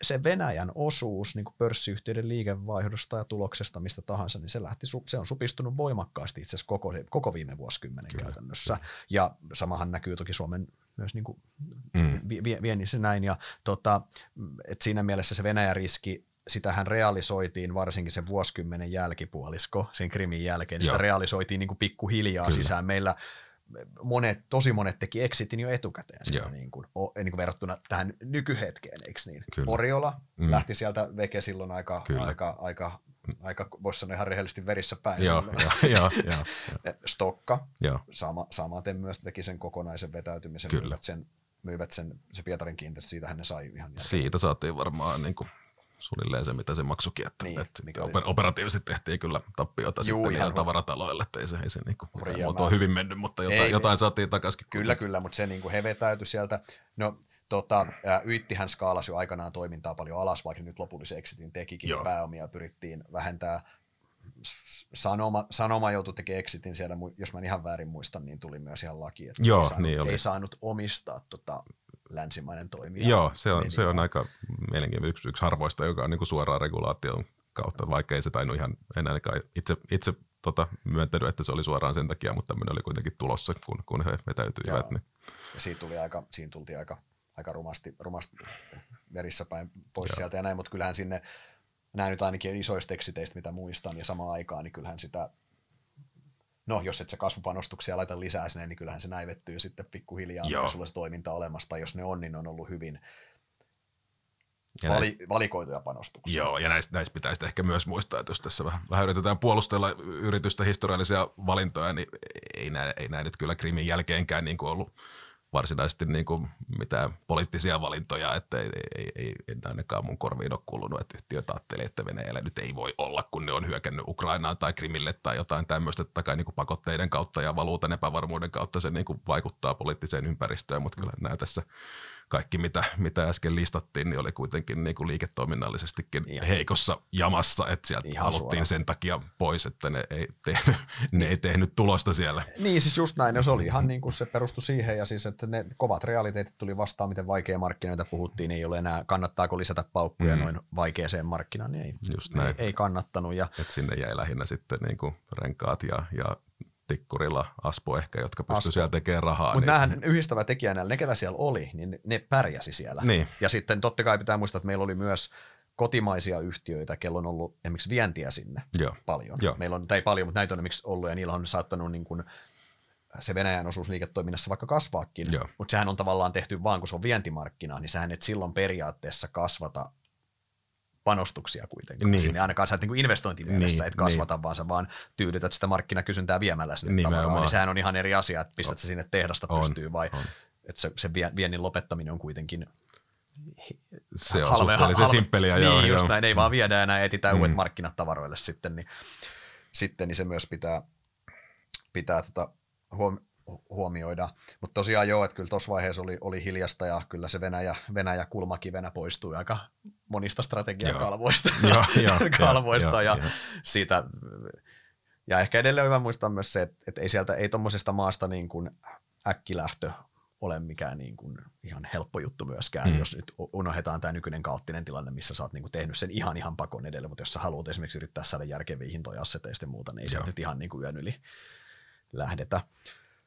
Se Venäjän osuus niin kuin pörssiyhtiöiden liikevaihdosta ja tuloksesta, mistä tahansa, niin se, lähti, se on supistunut voimakkaasti itse asiassa koko, koko viime vuosikymmenen Kyllä. käytännössä. Ja samahan näkyy toki Suomen myös niin kuin mm. viennissä näin. Ja tota, et siinä mielessä se Venäjän riski, sitähän realisoitiin varsinkin sen vuosikymmenen jälkipuolisko sen krimin jälkeen, niin sitä realisoitiin niin kuin pikkuhiljaa Kyllä. sisään. Meillä monet, tosi monet teki exitin jo etukäteen siellä, niin kuin, o, niin kuin verrattuna tähän nykyhetkeen, eikö niin? Kyllä. Oriola mm. lähti sieltä veke silloin aika, aika, aika aika, voisi sanoa ihan rehellisesti verissä päin. Joo, joo, joo, Stokka, joo. Sama, samaten myös teki sen kokonaisen vetäytymisen, Kyllä. myivät sen, myivät sen se Pietarin kiinteistö, siitähän ne sai ihan järkeä. Siitä saatiin varmaan niin kuin suunnilleen se, mitä se maksukin, että, niin, että mikä oper- operatiivisesti tehtiin kyllä tappiota Juu, sitten ihan tavarataloille, että ei se, ei se niin kuin, hyvin mennyt, mutta jotain, ei, jotain saatiin takaisin. Kyllä, kyllä, mutta se niin kuin he vetäytyi sieltä. No Tota, Yyttihän skaalasi jo aikanaan toimintaa paljon alas, vaikka nyt lopullisen exitin tekikin. Joo. Pääomia pyrittiin vähentää. Sanoma, Sanoma joutui tekemään exitin siellä, jos mä en ihan väärin muistan, niin tuli myös ihan laki, että Joo, ei, saanut, niin ei saanut omistaa tota, länsimainen toimija. Joo, se on, se on aika mielenkiintoinen yksi, yksi harvoista, joka on niin kuin suoraan regulaation kautta, vaikka ei se tainnut ihan enää itse, itse tota, myöntänyt, että se oli suoraan sen takia, mutta tämmöinen oli kuitenkin tulossa, kun, kun he vetäytyivät. Niin. Ja siitä, tuli aika, siinä tultiin aika aika rumasti, rumasti verissä päin pois Joo. sieltä ja näin, mutta kyllähän sinne, nämä nyt ainakin isoista tekstiteistä, mitä muistan, ja samaan aikaan, niin kyllähän sitä, no jos et se kasvupanostuksia laita lisää sinne, niin kyllähän se näivettyy sitten pikkuhiljaa, Joo. sulla se toiminta olemasta, jos ne on, niin on ollut hyvin, vali, valikoituja panostuksia. Joo, ja näistä, näistä pitäisi ehkä myös muistaa, että jos tässä vähän, vähän yritetään puolustella yritystä historiallisia valintoja, niin ei näin, ei näin nyt kyllä Krimin jälkeenkään niin kuin ollut varsinaisesti niin kuin mitään poliittisia valintoja, että ei, ei, ei, ei ainakaan mun korviin ole kuulunut, että yhtiöt ajatteli, että Venäjällä nyt ei voi olla, kun ne on hyökännyt Ukrainaan tai Krimille tai jotain tämmöistä, että kai niin kuin pakotteiden kautta ja valuutan epävarmuuden kautta se niin kuin vaikuttaa poliittiseen ympäristöön, mutta kyllä nämä tässä kaikki, mitä, mitä äsken listattiin, niin oli kuitenkin niin kuin liiketoiminnallisestikin Ihan. heikossa jamassa, että sieltä Ihan haluttiin suoraan. sen takia pois, että ne ei, tehnyt, ne ei tehnyt tulosta siellä. Niin siis just näin, se oli ihan niin kuin se perustui siihen ja siis, että ne kovat realiteetit tuli vastaan, miten vaikea markkinoita puhuttiin, ei ole enää, kannattaako lisätä paukkuja mm. noin vaikeaseen markkinaan, niin ei, just näin. ei, ei kannattanut. Ja... Et sinne jäi lähinnä sitten niin kuin renkaat ja, ja Tikkurilla, Aspo ehkä, jotka pystyivät siellä tekemään rahaa. Mutta niin... näähän yhdistävä tekijä näillä, ne ketä siellä oli, niin ne pärjäsi siellä. Niin. Ja sitten totta kai pitää muistaa, että meillä oli myös kotimaisia yhtiöitä, kello on ollut esimerkiksi vientiä sinne Joo. paljon. Joo. Meillä on, tai ei paljon, mutta näitä on esimerkiksi ollut, ja niillä on saattanut niin kuin, se Venäjän osuus liiketoiminnassa vaikka kasvaakin, Joo. mutta sehän on tavallaan tehty vaan, kun se on vientimarkkina, niin sehän et silloin periaatteessa kasvata panostuksia kuitenkaan niin. sinne, ainakaan sä et niin investointimielessä niin, et kasvata, niin. vaan sä vaan tyydytät sitä markkinakysyntää viemällä sinne Nimenomaan. tavaraa, niin sehän on ihan eri asia, että pistät sä sinne tehdasta on, pystyy vai on. että se, se viennin lopettaminen on kuitenkin se on halve, suhteellisen halve, simppeliä. Niin, joo, just joo. näin, ei vaan viedä enää, etsitään mm. uudet markkinat tavaroille sitten, niin, sitten, niin se myös pitää, pitää tota huom, huomioida. Mutta tosiaan joo, että kyllä tuossa vaiheessa oli, oli hiljasta ja kyllä se Venäjä, Venäjä kulmakivenä poistui aika monista strategiakalvoista joo, joo, kalvoista joo, ja joo. siitä ja ehkä edelleen hyvä muistaa myös se, että, että ei sieltä, ei tuommoisesta maasta niin kuin äkkilähtö ole mikään niin kuin ihan helppo juttu myöskään, mm. jos nyt unohdetaan tämä nykyinen kaoottinen tilanne, missä sä oot niin kuin tehnyt sen ihan ihan pakon edelle, mutta jos sä haluat esimerkiksi yrittää saada järkeviä hintoja asseteista ja muuta, niin ei sieltä nyt ihan niin kuin yön yli lähdetä.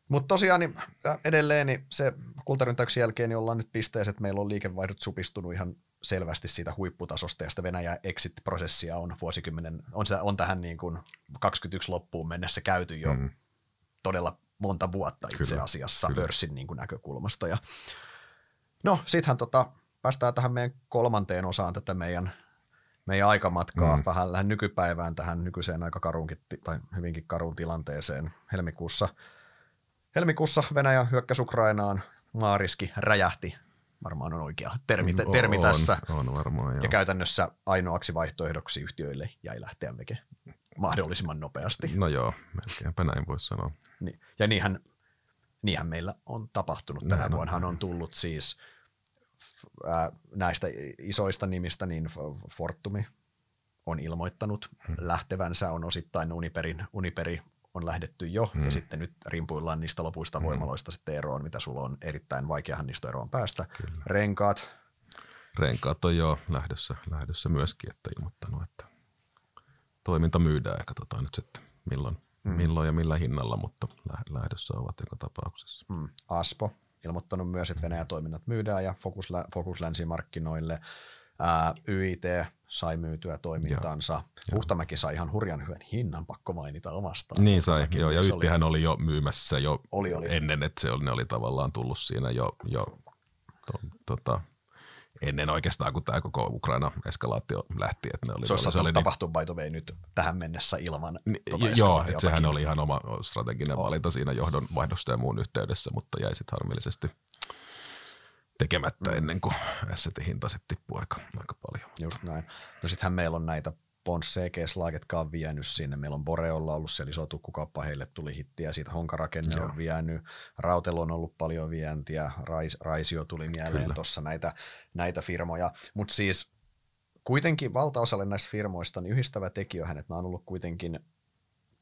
Mutta tosiaan niin edelleen niin se kultaryntäyksen jälkeen niin ollaan nyt pisteessä, että meillä on liikevaihdot supistunut ihan selvästi siitä huipputasosta ja sitä Venäjä exit-prosessia on vuosikymmenen, on, se, on tähän niin kuin 21 loppuun mennessä käyty jo mm. todella monta vuotta itse kyllä, asiassa kyllä. pörssin niin kuin näkökulmasta. Ja no sittenhän tota, päästään tähän meidän kolmanteen osaan tätä meidän, meidän aikamatkaa, mm. vähän lähden nykypäivään tähän nykyiseen aika karunkin, tai hyvinkin karun tilanteeseen helmikuussa. Helmikuussa Venäjä hyökkäsi Ukrainaan, maariski räjähti, varmaan on oikea termi, termi on, tässä. On varmaan, Ja joo. käytännössä ainoaksi vaihtoehdoksi yhtiöille jäi lähteä veke mahdollisimman nopeasti. No joo, melkeinpä näin voisi sanoa. Niin. Ja niinhän, niinhän meillä on tapahtunut. Tänä Näin on. vuonnahan on tullut siis ää, näistä isoista nimistä, niin Fortumi on ilmoittanut hmm. lähtevänsä, on osittain Uniperin, Uniperi on lähdetty jo, hmm. ja sitten nyt rimpuillaan niistä lopuista Hmm. voimaloista sitten eroon, mitä sulla on erittäin vaikeahan niistä eroon päästä. Kyllä. Renkaat, Renkaat on jo lähdössä, lähdössä myöskin, että ilmoittanut, että toiminta myydään ja katsotaan nyt sitten milloin, Mm. mm. milloin ja millä hinnalla, mutta lä- lähdössä ovat joka tapauksessa. mm, Aspo ilmoittanut myös, että Venäjän toiminnat myydään ja fokus, fokus länsimarkkinoille. Ää, YIT sai myytyä toimintaansa. Huhtamäki sai ihan hurjan hyvän hinnan, pakko mainita omastaan. Niin sai, Huhtamäki joo, ja Yttihän oli jo myymässä jo Oli, oli. ennen, että se oli, ne oli tavallaan tullut siinä jo, jo to, tota, ennen oikeastaan, kun tämä koko Ukraina-eskalaatio lähti. Että ne oli, Se olisi oli, saattanut niin- by the way nyt tähän mennessä ilman Ni- tuota Joo, että sehän oli ihan oma strateginen On. valinta siinä johdon vaihdosta ja muun yhteydessä, mutta jäi sitten harmillisesti tekemättä Mm. ennen kuin assetin hinta sitten tippui aika, aika paljon. Just näin. No sittenhän meillä on näitä Pons CG Slagetkaan vienyt sinne. Meillä on Boreolla ollut siellä iso tukkukauppa, heille tuli hittiä, siitä Honkarakenne on vienyt, Rautelo on ollut paljon vientiä, Rais, Raisio tuli mieleen tuossa näitä, näitä firmoja, mutta siis kuitenkin valtaosalle näistä firmoista niin yhdistävä tekijöhän, että nämä on ollut kuitenkin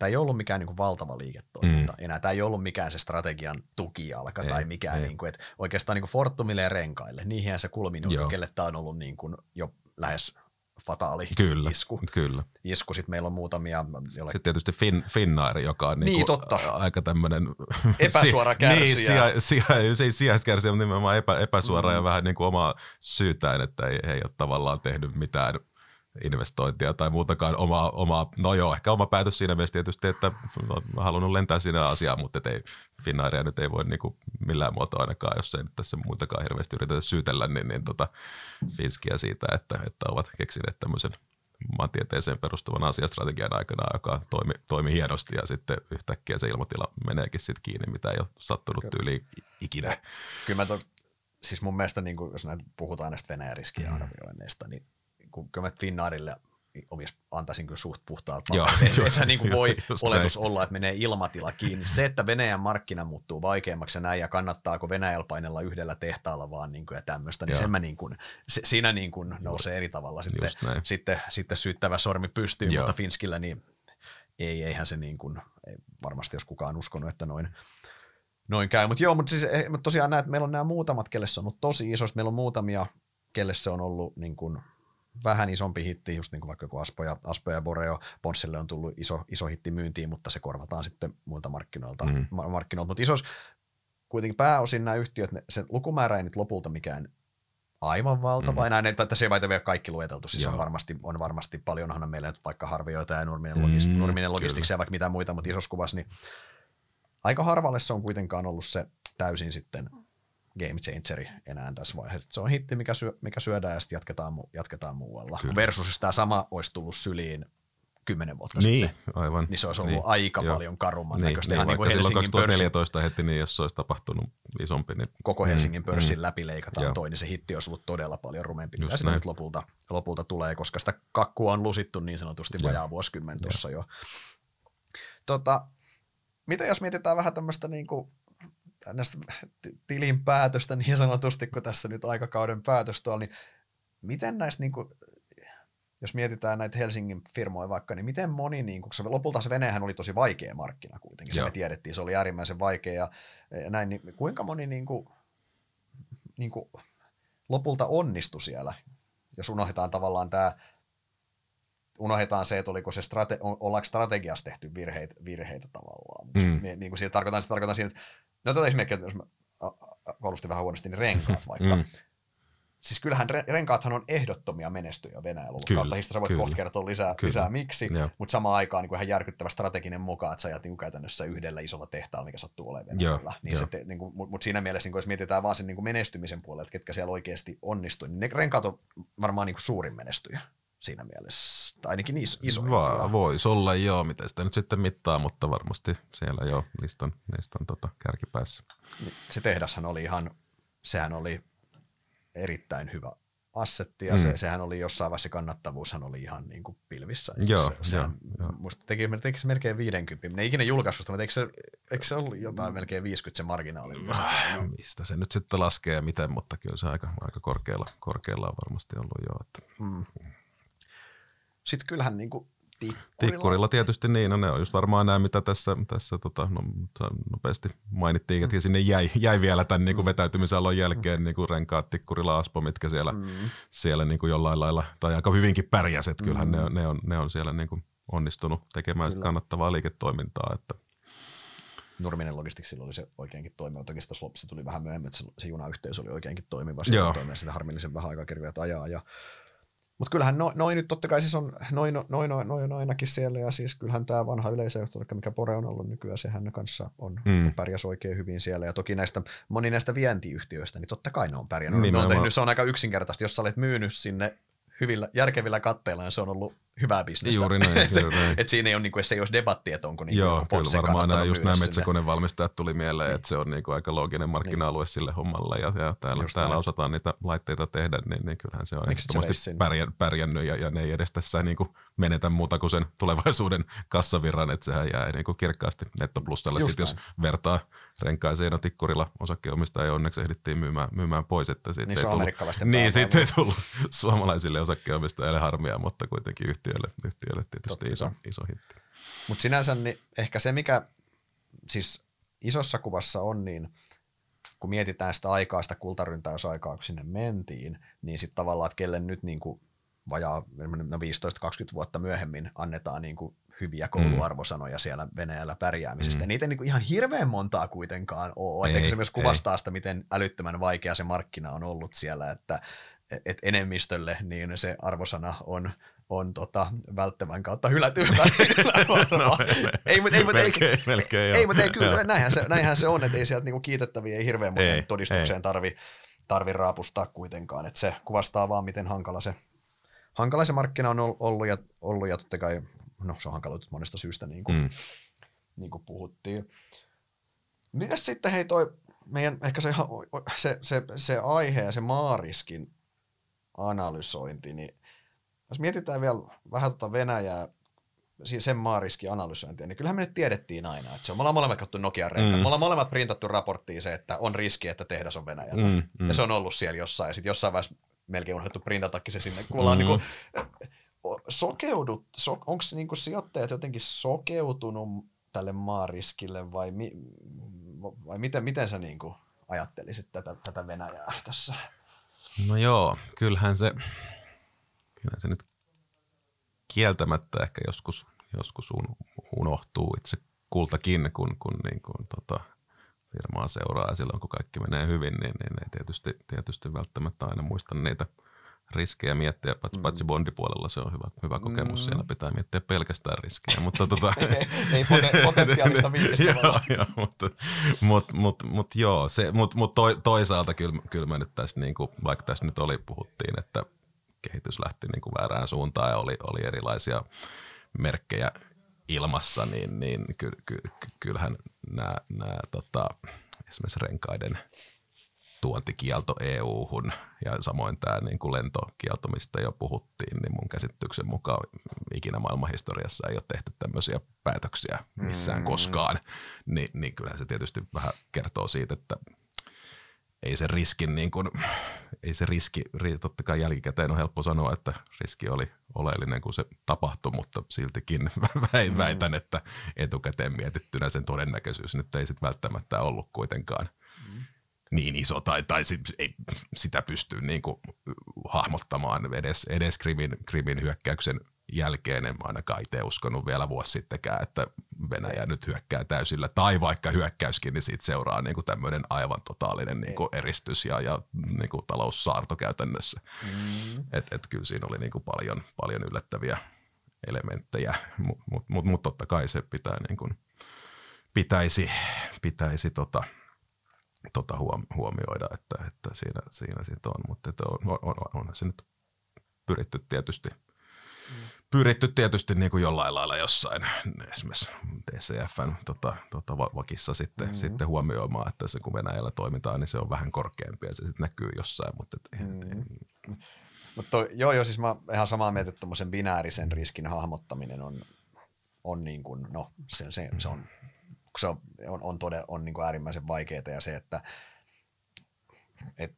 tämä ei ollut mikään niin valtava liiketoiminta mm. enää. Tämä ei ollut mikään se strategian tukijalka Ei, tai mikään, ei. niin kuin, että oikeastaan niin Fortumille ja renkaille, niihinhän se kulminoitu, Joo. kelle tämä on ollut niin kuin jo lähes fataali Kyllä, isku. kyllä. isku. Sitten meillä on muutamia, joille Sitten tietysti fin, Finnair, joka on Niin, niinku totta. aika tämmöinen... Epäsuora kärsijä. Niin, sija, sija, se ei sijaista kärsiä, mutta nimenomaan epä, epäsuora Mm. ja vähän niin kuin omaa syytään, että ei, ei ole tavallaan tehnyt mitään investointia tai muutakaan omaa, omaa, no joo, ehkä oma päätös siinä mielessä tietysti, että olen halunnut lentää siinä asiaan, mutta ei, Finnairia nyt ei voi niinku millään muotoa ainakaan, jos ei nyt tässä muitakaan hirveästi yritetä syytellä, niin, niin tota, Finskiä siitä, että, että ovat keksineet tämmöisen maantieteeseen perustuvan asiastrategian aikana, joka toimi, toimi hienosti ja sitten yhtäkkiä se ilmatila meneekin sitten kiinni, mitä ei ole sattunut tyyliin ikinä. kyllä mä to, siis mun mielestä, niin kuin, jos näitä puhutaan näistä Venäjän riskiarvioinneista, niin kun, kyllä mä Finnaarille omissa antaisin kyllä suht puhtaalta Joo, paperilta. just- Että niin kuin voi just oletus näin. olla, että menee ilmatila kiinni. Se, että Venäjän markkina muuttuu vaikeammaksi ja näin, ja kannattaako Venäjällä painella yhdellä tehtaalla vaan niin kuin, ja tämmöistä, niin sen mä niin kuin, se, siinä niin kuin nousee eri tavalla sitten, näin. sitten, sitten syyttävä sormi pystyy, Joo. mutta Finskillä niin ei, eihän se niin kuin, ei varmasti jos kukaan uskonut, että noin, noin käy. Mutta joo, mutta siis, eh, mut tosiaan näet, meillä on nämä muutamat, kelle se on ollut tosi iso. Sitten Meillä on muutamia, kelle se on ollut niin kuin, vähän isompi hitti, just niin kuin vaikka joku Aspo ja, Aspo ja Boreo. Ponssille on tullut iso, iso hitti myyntiin, mutta se korvataan sitten muilta markkinoilta. Mm. Markkinoilta. Mutta isos, kuitenkin pääosin nämä yhtiöt, ne, se lukumäärä ei nyt lopulta mikään aivan valtava. Mm. Enää, että se ei vaita vielä kaikki lueteltu. Siis on varmasti, on varmasti paljonhan on meillä nyt vaikka harvioita ja Nurminen, Mm, logist, Nurminen logistics ja vaikka mitä muita, mutta isossa kuvassa, niin aika harvalle se on kuitenkaan ollut se täysin sitten game changeri enää tässä vaiheessa. Se on hitti, mikä, syö, mikä syödään ja sitten jatketaan, mu- jatketaan muualla. Kyllä. Versus jos tämä sama olisi tullut syliin kymmenen vuotta Niin, sitten. aivan. Niin se olisi ollut niin, aika joo. paljon karumman Niin, näköistä. niin, Ihan niin vaikka kuin silloin Helsingin pörssin, 2014 heti, niin jos se olisi tapahtunut isompi, niin koko Helsingin pörssin mm, läpi leikataan Joo. toi, niin se hitti olisi ollut todella paljon rumempi. Ja sitä nyt lopulta, lopulta tulee, koska sitä kakkua on lusittu niin sanotusti Joo. vajaa vuosikymmen tuossa jo. Tota, mitä jos mietitään vähän tämmöistä niin kuin, näistä ti- tilin päätöstä niin sanotusti, kun tässä nyt aikakauden päätös tuolla, niin miten näistä, niin kuin, jos mietitään näitä Helsingin firmoja vaikka, niin miten moni, niin kun se, lopulta se Venäjähän oli tosi vaikea markkina kuitenkin, se Joo. me tiedettiin, se oli äärimmäisen vaikea ja, ja näin, niin kuinka moni niin kuin, niin kuin, lopulta onnistui siellä, jos unohdetaan tavallaan tämä unohdetaan se, että oliko se strate, ollaanko strategiassa tehty virheitä, virheitä tavallaan. Mm. Mm. Niin, niin kuin siitä tarkoitan, sitä tarkoitan siinä, että no tätä esimerkkiä, jos mä alustin vähän huonosti, niin renkaat vaikka. Mm. Siis kyllähän re- renkaathan on ehdottomia menestyjä Venäjällä Kyllä, kautta historiaa. Voit kohta kertoa lisää, Kyllä. lisää miksi, Joo. mutta samaan aikaan niin kuin ihan järkyttävä strateginen mukaan, että sä ajat niin käytännössä yhdellä isolla tehtaalla, mikä sattuu olemaan Venäjällä. Joo, niin se niin kuin, mutta siinä mielessä, niin kuin, jos mietitään vaan sen niin kuin menestymisen puolella, että ketkä siellä oikeasti onnistui, niin ne renkaat on varmaan niin kuin suurin menestyjä siinä mielessä, tai ainakin iso, iso Va- voisi olla joo, miten sitä nyt sitten mittaa, mutta varmasti siellä jo listan, listan tota, kärkipäässä. se tehdashan oli ihan, sehän oli erittäin hyvä assetti, ja Mm. se, sehän oli jossain vaiheessa kannattavuushan oli ihan niin kuin pilvissä. Joo, se, sehän, joo, joo. Musta teki, teki se melkein 50, ne ei ikinä julkaissut mutta eikö se, eikö se ollut jotain melkein 50 se marginaali? oli? Mistä se nyt sitten laskee ja miten, mutta kyllä se aika, aika korkealla, korkealla on varmasti ollut jo. Että. Mm. Sitten kyllähän niin kuin tikkurilla, Tikkurilla tietysti niin, no ne on just varmaan nämä, mitä tässä, tässä tota, no, nopeasti mainittiin, että sinne jäi, jäi vielä tämän niin kuin vetäytymisalon jälkeen niin kuin renkaat Tikkurilla Aspo, mitkä siellä, Mm. siellä niin kuin jollain lailla, tai aika hyvinkin pärjäs, että kyllähän Mm. ne, on, ne, on, ne on siellä niin kuin onnistunut tekemään sitä kannattavaa liiketoimintaa, että Nurminen Logisticsilla oli se oikeinkin toimiva. Toki sitä se tuli vähän myöhemmin, että se, se junayhteys oli oikeinkin toimiva. Sitä toimia sitä harmillisen vähän aikaa kerviät ajaa. Ja, mutta kyllähän noin no, nyt totta kai siis on noin, noin, noin, noin ainakin siellä. Ja siis kyllähän tämä vanha yleisöjohto, mikä Pore on ollut nykyään, sehän kanssa on Mm. pärjäs oikein hyvin siellä. Ja toki näistä, moni näistä vientiyhtiöistä, niin totta kai ne on pärjännyt. Ne on tehnyt, se on aika yksinkertaista. Jos sä olet myynyt sinne hyvillä, järkevillä katteilla, niin se on ollut hyvää bisnestä. Juuri näin, juuri näin. et siinä ei ole, niin kuin, se ei olisi debatti, että onko niin Joo, kyllä varmaan nämä, just nämä metsäkonevalmistajat tuli mieleen, että se on niinku aika looginen markkina-alue sille hommalle ja, ja täällä, Just täällä näin. osataan niitä laitteita tehdä, niin, niin kyllähän se on ehdottomasti veisi sinne? pärjä, pärjännyt ja, ja ne ei edes tässä niinku menetä muuta kuin sen tulevaisuuden kassavirran, että sehän jää niinku kirkkaasti nettoplussalle, Just sit, jos vertaa renkaiseen, tikkurilla. Osakkeenomistaja ei onneksi ehdittiin myymään, myymään pois, että siitä Niin ei tullut, niin, siitä ei tullut suomalaisille osakkeenomistajille harmia, mutta kuitenkin yhtiöille, yhtiöille tietysti Totta iso, iso hitti. Mutta sinänsä niin ehkä se, mikä siis isossa kuvassa on, niin kun mietitään sitä aikaa, sitä kultaryntäysaikaa, kun sinne mentiin, niin sitten tavallaan, että kelle nyt niin kuin vajaa no 15-20 vuotta myöhemmin annetaan niin kuin hyviä kouluarvosanoja siellä Venäjällä pärjäämisestä. Mm. Mm. Niitä ei niin ihan hirveän montaa kuitenkaan ole. Ei, Ei, se myös ei. kuvastaa sitä, miten älyttömän vaikea se markkina on ollut siellä, että et enemmistölle niin se arvosana on, on tota, välttävän kautta hylätyn No, ei, mutta ei, mutta ei, melkein, melkein joo. ei, mutta ei, kyllä, näinhän se, näinhän se on, että ei sieltä niinku kiitettäviä ei hirveän monen Ei, todistukseen tarvi, tarvi raapustaa kuitenkaan. Että se kuvastaa vaan, miten hankala se, hankala se markkina on ol- ollut ja, ollut ja totta kai, no se on hankaloitu monesta syystä, niin kuin, Mm. mm. niin kuin puhuttiin. Mitäs sitten hei toi meidän ehkä se, se, se, se aihe ja se maariskin analysointi, niin jos mietitään vielä vähän tuota Venäjää, siis sen maariskin analysointia, niin kyllähän me nyt tiedettiin aina, että se on, me ollaan molemmat katsottu Nokian renkaat, Mm. me ollaan molemmat printattu raporttiin se, että on riski, että tehdas on Venäjällä. Mm, Mm, mm. Ja se on ollut siellä jossain, ja sitten jossain vaiheessa melkein unohdettu printatakin se sinne, kun ollaan Mm. mm. niinku, sokeudut, so, onko niinku sijoittajat jotenkin sokeutunut tälle maariskille vai, mi, vai miten, miten sä niinku ajattelisit tätä, tätä Venäjää tässä? No joo, kyllähän se, kyllähän se nyt kieltämättä ehkä joskus, joskus un, unohtuu itse kultakin, kun, kun, niin kun tota, firmaa seuraa ja silloin kun kaikki menee hyvin, niin, niin ei tietysti, tietysti välttämättä aina muista niitä riskejä miettiä, paitsi, mm. paitsi bondipuolella se on hyvä, hyvä kokemus, Mm. siellä pitää miettiä pelkästään riskejä, mutta tota, Ei poten- potentiaalista viidestä joo, mutta, mut, mut, mut joo, se, mut, mut toi, toisaalta kyllä, kyllä mä nyt tässä, niinku, vaikka tässä nyt oli, puhuttiin, että kehitys lähti niinku väärään suuntaan ja oli, oli erilaisia merkkejä ilmassa, niin, niin ky, ky, ky, kyllähän nämä, nämä tota, esimerkiksi renkaiden tuontikielto EU-hun ja samoin tämä niin kuin lentokielto, mistä jo puhuttiin, niin mun käsityksen mukaan ikinä maailmanhistoriassa ei ole tehty tämmöisiä päätöksiä missään mm. koskaan, Ni, niin kyllähän se tietysti vähän kertoo siitä, että ei se riskin niin kuin, ei se riski, totta kai jälkikäteen on helppo sanoa, että riski oli oleellinen, kun se tapahtui, mutta siltikin mm. väitän, että etukäteen mietittynä sen todennäköisyys nyt ei sitten välttämättä ollut kuitenkaan. Niin iso, tai, tai sit, ei sitä pysty niin kuin hahmottamaan edes, edes Krimin, Krimin hyökkäyksen jälkeen en ainakaan itse uskonut vielä vuosi sittenkään, että Venäjä nyt hyökkää täysillä, tai vaikka hyökkäyskin, niin siitä seuraa niin kuin tämmöinen aivan totaalinen niin kuin eristys ja, ja niin kuin taloussaarto käytännössä. Mm. Et, et kyllä siinä oli niin kuin paljon, paljon yllättäviä elementtejä, mutta mut, mut, mut totta kai se pitää niin kuin, pitäisi, pitäisi tota, tota huomioida, että, että siinä, siinä sit on, mutta on, on, on, onhan se nyt pyritty tietysti – pyritty tietysti niin kuin jollain lailla jossain esimerkiksi DCFn tota, tota, vakissa sitten, mm-hmm. sitten huomioimaan, että se kun Venäjällä toimitaan, niin se on vähän korkeampi ja se sitten näkyy jossain. Mutta et, mm-hmm. Mutta joo, joo, siis mä ihan samaa mieltä, että tuommoisen binäärisen riskin hahmottaminen on, on niin kuin, no, se, se, se on, se on, on, on, tode, on niin kuin äärimmäisen vaikeaa ja se, että et,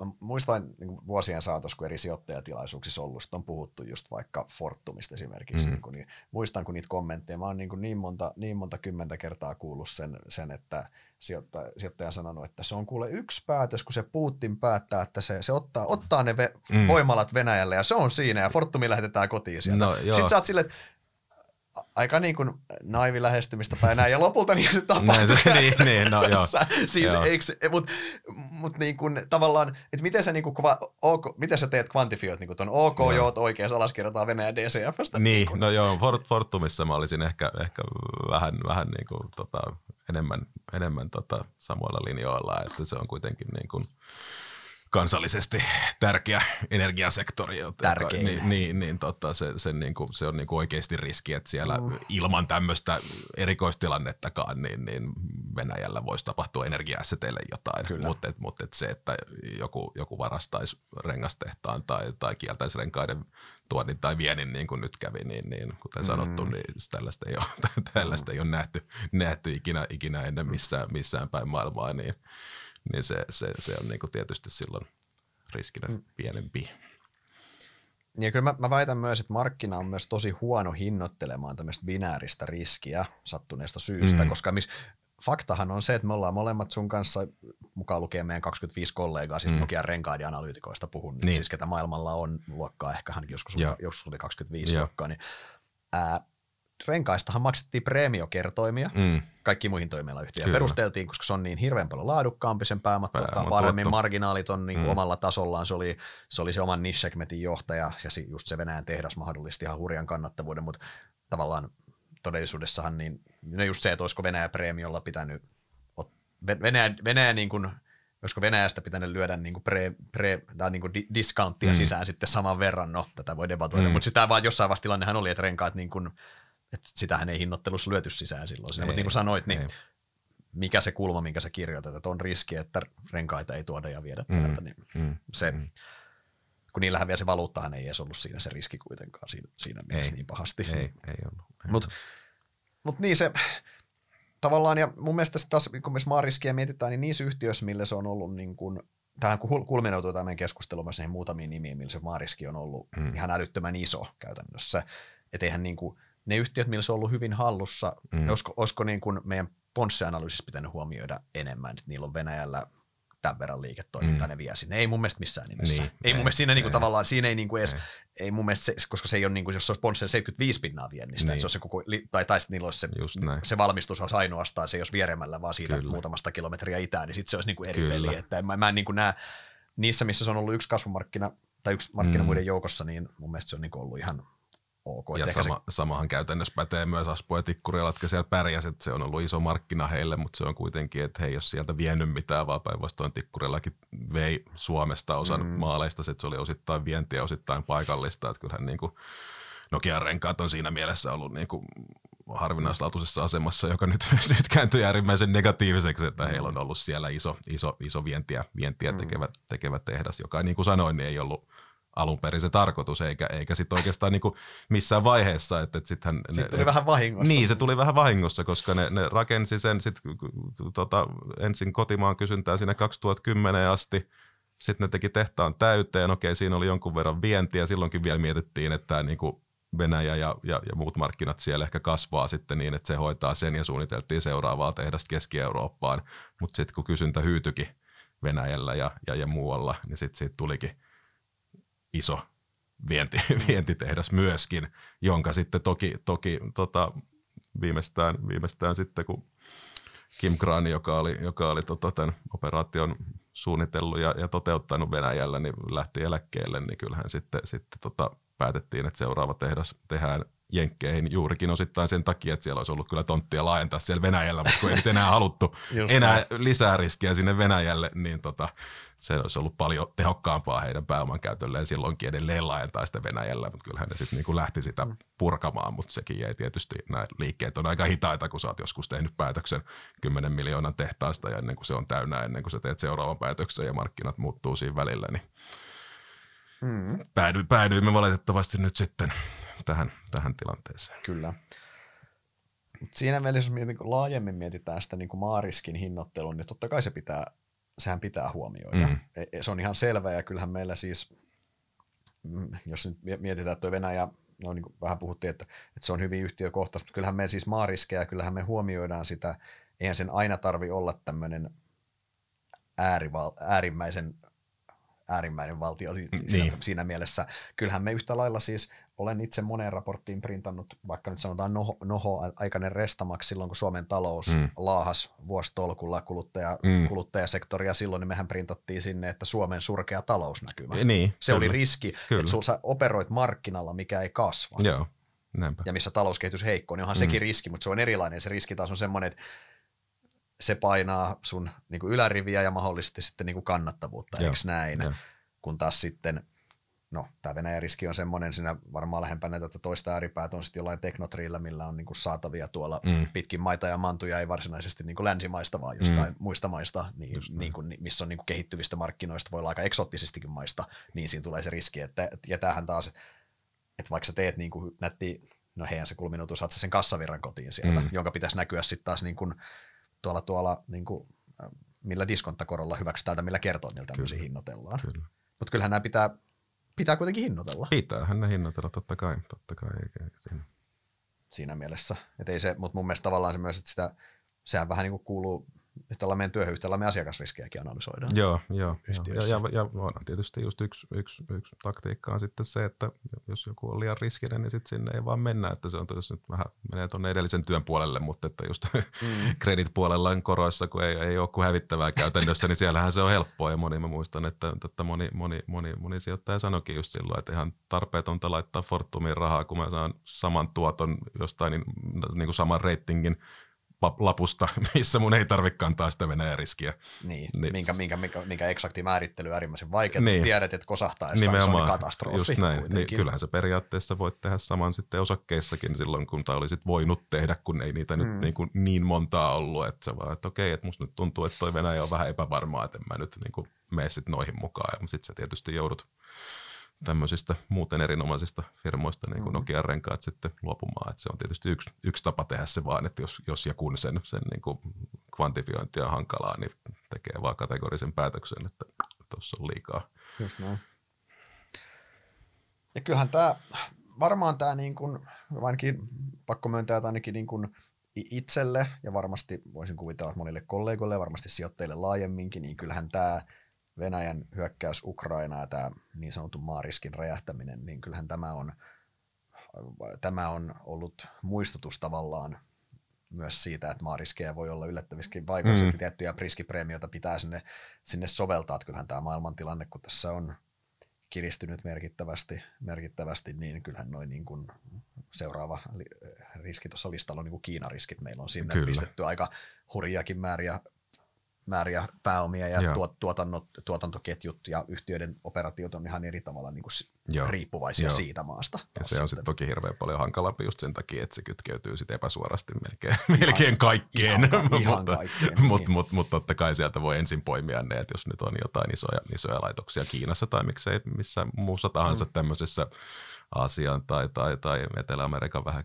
mä muistan niin vuosien saatossa, kun eri sijoittajatilaisuuksissa ollut, on puhuttu just vaikka Fortumista esimerkiksi, mm. niin, kun, niin muistan kun niitä kommentteja, mä oon niin, niin, monta, niin monta kymmentä kertaa kuullut sen, sen että sijoittaja, sijoittaja on sanonut, että se on kuule yksi päätös, kun se Putin päättää, että se, se ottaa, ottaa ne ve, mm. voimalat Venäjälle ja se on siinä ja Fortumi lähetetään kotiin sieltä. No, Sitten sä oot silleen, että aika niin kuin naivi lähestymistä päin näin, ja lopulta niin se tapahtui. niin, niin, no, joo. siis, eikö, mut, mut niin kuin, tavallaan, että miten sä, niin kuin, OK, miten sä teet kvantifioit niin ton OK, joo, joo oikein alaskirjataan Venäjän DCFstä? Niin, niin kuin. no joo, Fort, Fortumissa mä olisin ehkä, ehkä vähän, vähän niin kuin, tota, enemmän, enemmän tota, samoilla linjoilla, että se on kuitenkin niin kuin, kansallisesti tärkeä energiasektori. Tärkeä. Niin, niin, niin tota, se, se, niin kuin, se on niin kuin oikeasti riski, että siellä mm. ilman tämmöistä erikoistilannettakaan, niin, niin Venäjällä voisi tapahtua energiaasseteille jotain. Mutta et, mut et se, että joku, joku varastaisi rengastehtaan tai, tai kieltäisi renkaiden tuonnin tai viennin, niin kuin nyt kävi, niin, niin kuten mm. sanottu, niin tällaista ei ole, tällaista mm. ei ole nähty, nähty ikinä, ikinä ennen missään, missään päin maailmaa, niin niin se, se, se on niin kuin tietysti silloin riskinä mm. pienempi. Ja kyllä mä, mä väitän myös, että markkina on myös tosi huono hinnoittelemaan tämmöistä binääristä riskiä sattuneesta syystä, mm. koska mis, faktahan on se, että me ollaan molemmat sun kanssa, mukaan lukee meidän 25 kollegaa, siis mm. Nokian renkaiden-analyytikoista puhun, niin. siis ketä maailmalla on luokkaa, ehkä hän joskus, joskus oli 25 Joo. luokkaa, niin ää, renkaistahan maksettiin preemiokertoimia mm. kaikki muihin toimialayhtiöihin. Perusteltiin, koska se on niin hirveän paljon laadukkaampi, sen pääomat tuottaa paremmin, marginaalit on niin mm. omalla tasollaan. Se oli, se oli se oman niche johtaja ja just se Venäjän tehdas mahdollisti ihan hurjan kannattavuuden, mutta tavallaan todellisuudessahan niin, no just se, että olisiko Venäjä preemiolla pitänyt, Venäjä, Venäjä niin kuin, olisiko Venäjästä pitänyt lyödä niin kuin pre, pre, tai niin kuin discounttia mm. sisään sitten saman verran, no tätä voi debatoida, mm. mutta sitä vaan jossain vaiheessa tilannehan oli, että renkaat niin kuin, että sitähän ei hinnoittelussa lyöty sisään silloin. Siinä, mutta niin kuin sanoit, niin ei. mikä se kulma, minkä sä kirjoitat, että on riski, että renkaita ei tuoda ja viedä mm, täältä, niin mm, se, mm. kun niillähän vielä se valuuttahan ei edes ollut siinä se riski kuitenkaan siinä, siinä mielessä ei, niin pahasti. Ei, ei ollut. Mutta mut niin se, tavallaan, ja mun mielestä taas, kun me maariskiä mietitään, niin niissä yhtiöissä, millä se on ollut niin kuin, tähän kulminoutuu tämä meidän keskustelu myös näihin muutamiin nimiin, millä se maariski on ollut mm. ihan älyttömän iso käytännössä. Että eihän niin kuin, ne yhtiöt, millä se on ollut hyvin hallussa, mm. olisiko, olisiko niin kuin meidän Ponsse-analyysissä pitänyt huomioida enemmän, että niillä on Venäjällä tämän verran liiketoimintaa, mm. ne vie sinne. Ei mun mielestä missään nimessä. Niin, ei, ei mun mielestä siinä niinku tavallaan, siinä ei niinku edes, ei. ei mun mielestä, se, koska se ei ole niinku, jos se olisi Ponsse 75 pinnaa viennistä, niin. se olisi se koko, tai, tai sitten niillä olisi se, se valmistus olisi ainoastaan, se jos vieremällä vaan siitä Kyllä. muutamasta kilometriä itään, niin sitten se olisi niinku eri Kyllä. peli. Että mä, mä en niinku näe, niissä missä se on ollut yksi kasvumarkkina, tai yksi markkina mm. muiden joukossa, niin mun mielestä se on niinku ollut ihan ok. Ja sama, se... samahan käytännössä pätee myös Aspo ja Tikkurialla, jotka siellä pärjäsivät, että se on ollut iso markkina heille, mutta se on kuitenkin, että he ei ole sieltä vienyt mitään, vaan päinvastoin Tikkurillakin vei Suomesta osan mm. maaleista, että se oli osittain vientiä, osittain paikallista, että kyllähän niin kuin Nokian renkaat on siinä mielessä ollut niin kuin harvinaislaatuisessa asemassa, joka nyt, nyt kääntyi äärimmäisen negatiiviseksi, että heillä on ollut siellä iso, iso, iso vientiä, vientiä mm. tekevä, tekevä tehdas, joka niin kuin sanoin, niin ei ollut alun perin se tarkoitus, eikä, eikä sitten oikeastaan niin kuin missään vaiheessa. Että, sittenhän Sitten ne, tuli ne, vähän vahingossa. Niin, se tuli vähän vahingossa, koska ne, ne rakensi sen sit, tota, ensin kotimaan kysyntää sinne 2010 asti, sitten ne teki tehtaan täyteen, okei siinä oli jonkun verran vientiä, silloinkin vielä mietittiin, että tämä niin kuin Venäjä ja, ja, ja muut markkinat siellä ehkä kasvaa sitten niin, että se hoitaa sen ja suunniteltiin seuraavaa tehdasta Keski-Eurooppaan, mutta sitten kun kysyntä hyytyikin Venäjällä ja, ja, ja muualla, niin sitten siitä tulikin iso vienti, vientitehdas myöskin, jonka sitten toki, toki tota, viimeistään, viimeistään sitten kun Kim Grani, joka oli, joka oli tota, tämän operaation suunnitellut ja, ja toteuttanut Venäjällä, niin lähti eläkkeelle, niin kyllähän sitten, sitten tota, päätettiin, että seuraava tehdas tehdään Jenkkeihin juurikin osittain sen takia, että siellä olisi ollut kyllä tonttia laajentaa siellä Venäjällä, mutta kun ei nyt enää haluttu enää näin. lisää riskiä sinne Venäjälle, niin tota, se olisi ollut paljon tehokkaampaa heidän pääoman käytölleen silloinkin edelleen laajentaa sitä Venäjällä, mutta kyllähän ne sitten niin lähti sitä mm. purkamaan, mutta sekin jäi tietysti, nämä liikkeet on aika hitaita, kun sä oot joskus tehnyt päätöksen 10 miljoonan tehtaasta ja ennen kuin se on täynnä, ennen kuin sä teet seuraavan päätöksen ja markkinat muuttuu siinä välillä, niin mm. päädy, päädyimme valitettavasti nyt sitten tähän, tähän tilanteeseen. Kyllä. Mut siinä mielessä, jos mietin, kun laajemmin mietitään sitä niin kuin maariskin hinnoittelun, niin totta kai se pitää, sehän pitää huomioida. Mm. Se on ihan selvä ja kyllähän meillä siis, mm, jos nyt mietitään, että tuo Venäjä, no niin kuin vähän puhuttiin, että, että se on hyvin yhtiökohtaista, mutta kyllähän me siis maariskeja, kyllähän me huomioidaan sitä, eihän sen aina tarvi olla tämmöinen äärival, äärimmäisen äärimmäinen valtio niin. siinä, siinä mielessä. Kyllähän me yhtä lailla siis, olen itse moneen raporttiin printannut, vaikka nyt sanotaan noho, noho aikainen restamaksi silloin, kun Suomen talous mm. laahas vuositolkulla kuluttaja, mm. kuluttajasektoria silloin, niin mehän printattiin sinne, että Suomen surkea talousnäkymä. Niin, se kyllä. oli riski, kyllä. että sä operoit markkinalla, mikä ei kasva. Joo. Näinpä. Ja missä talouskehitys heikko, niin onhan mm. sekin riski, mutta se on erilainen. Se riski taas on semmoinen, että se painaa sun niin kuin yläriviä ja mahdollisesti sitten niin kuin kannattavuutta, eikö näin? Joo. Kun taas sitten, no tämä Venäjän riski on semmoinen, siinä varmaan lähempänä tätä toista ääripäätä on sitten jollain teknotriillä, millä on niin kuin saatavia tuolla mm. pitkin maita ja mantuja, ei varsinaisesti niin kuin länsimaista, vaan jostain mm. muista maista, niin, niin kuin, missä on niin kuin kehittyvistä markkinoista, voi olla aika eksoottisestikin maista, niin siinä tulee se riski, että, ja tämähän taas, että vaikka sä teet niin kuin nätti, no heihän se kulminutus, saat sen kassavirran kotiin sieltä, mm. jonka pitäisi näkyä sitten taas niin kuin tuolla, tuolla niin kuin, äh, millä diskontakorolla hyväksytään tai millä kertoimilla tämmöisiä hinnoitellaan. Mutta kyllähän nämä pitää, pitää kuitenkin hinnoitella. Pitäähän ne hinnoitella, totta kai. Totta kai eikä siinä. siinä mielessä. Et ei se, mutta mun mielestä tavallaan se myös, että sitä, sehän vähän niin kuin kuuluu että ollaan meidän työyhteydellä me asiakasriskejäkin analysoidaan. Joo, joo. Ja, ja, ja, on tietysti just yksi, yksi, yksi taktiikka on sitten se, että jos joku on liian riskinen, niin sitten sinne ei vaan mennä, että se on jos nyt vähän menee tuonne edellisen työn puolelle, mutta että just mm. kredit-puolella koroissa, kun ei, ei ole kuin hävittävää käytännössä, niin siellähän se on helppoa ja moni, mä muistan, että, että moni, moni, moni, moni sijoittaja sanoikin just silloin, että ihan tarpeetonta laittaa Fortumiin rahaa, kun mä saan saman tuoton jostain niin, niin kuin saman reitingin lapusta, missä mun ei tarvitse kantaa sitä Venäjän riskiä. Niin, niin. Minkä, minkä, minkä, minkä eksakti määrittely on äärimmäisen vaikea. Niin. tiedät, että kosahtaessa niin se on katastrofi. Just näin. Niin, kyllähän se periaatteessa voit tehdä saman sitten osakkeissakin silloin, kun tämä olisit voinut tehdä, kun ei niitä mm. nyt niin, kuin niin montaa ollut. Että se vaan, että okei, että musta nyt tuntuu, että toi Venäjä on vähän epävarmaa, että en mä nyt niin kuin mene sit noihin mukaan. Ja sitten sä tietysti joudut tämmöisistä muuten erinomaisista firmoista, niin kuin mm. Nokian renkaat sitten luopumaan. Että se on tietysti yksi, yksi tapa tehdä se vaan, että jos, jos ja kun sen, sen niin kuin kvantifiointi on hankalaa, niin tekee vaan kategorisen päätöksen, että tuossa on liikaa. Just näin. Ja kyllähän tämä, varmaan tämä niin kuin, ainakin pakko myöntää, että ainakin niin kuin itselle ja varmasti voisin kuvitella että monille kollegoille ja varmasti sijoittajille laajemminkin, niin kyllähän tämä Venäjän hyökkäys Ukrainaa ja tämä niin sanotun maariskin räjähtäminen, niin kyllähän tämä on, tämä on ollut muistutus tavallaan myös siitä, että maariskejä voi olla yllättävissäkin vaikutuksia, mm. tiettyjä riskipreemioita pitää sinne, sinne soveltaa, että kyllähän tämä maailmantilanne, kun tässä on kiristynyt merkittävästi, merkittävästi niin kyllähän noin niin kuin seuraava riski tuossa listalla on niin kuin Kiinariskit. Meillä on sinne Kyllä. pistetty aika hurjakin määriä määriä pääomia ja Joo. tuot, tuotannot, tuotantoketjut ja yhtiöiden operatiot on ihan eri tavalla niin kuin Joo. riippuvaisia Joo. siitä maasta. Ja se on sitten toki hirveän paljon hankalampi just sen takia, että se kytkeytyy sitten epäsuorasti melkein, melkein kaikkeen. ihan- ihan mutta, kaikkeen, mutta, niin. mutta, mutta totta kai sieltä voi ensin poimia ne, että jos nyt on jotain isoja, isoja laitoksia Kiinassa tai miksei missään muussa tahansa mm. tämmöisessä Aasian tai, tai, tai Etelä-Amerikan vähän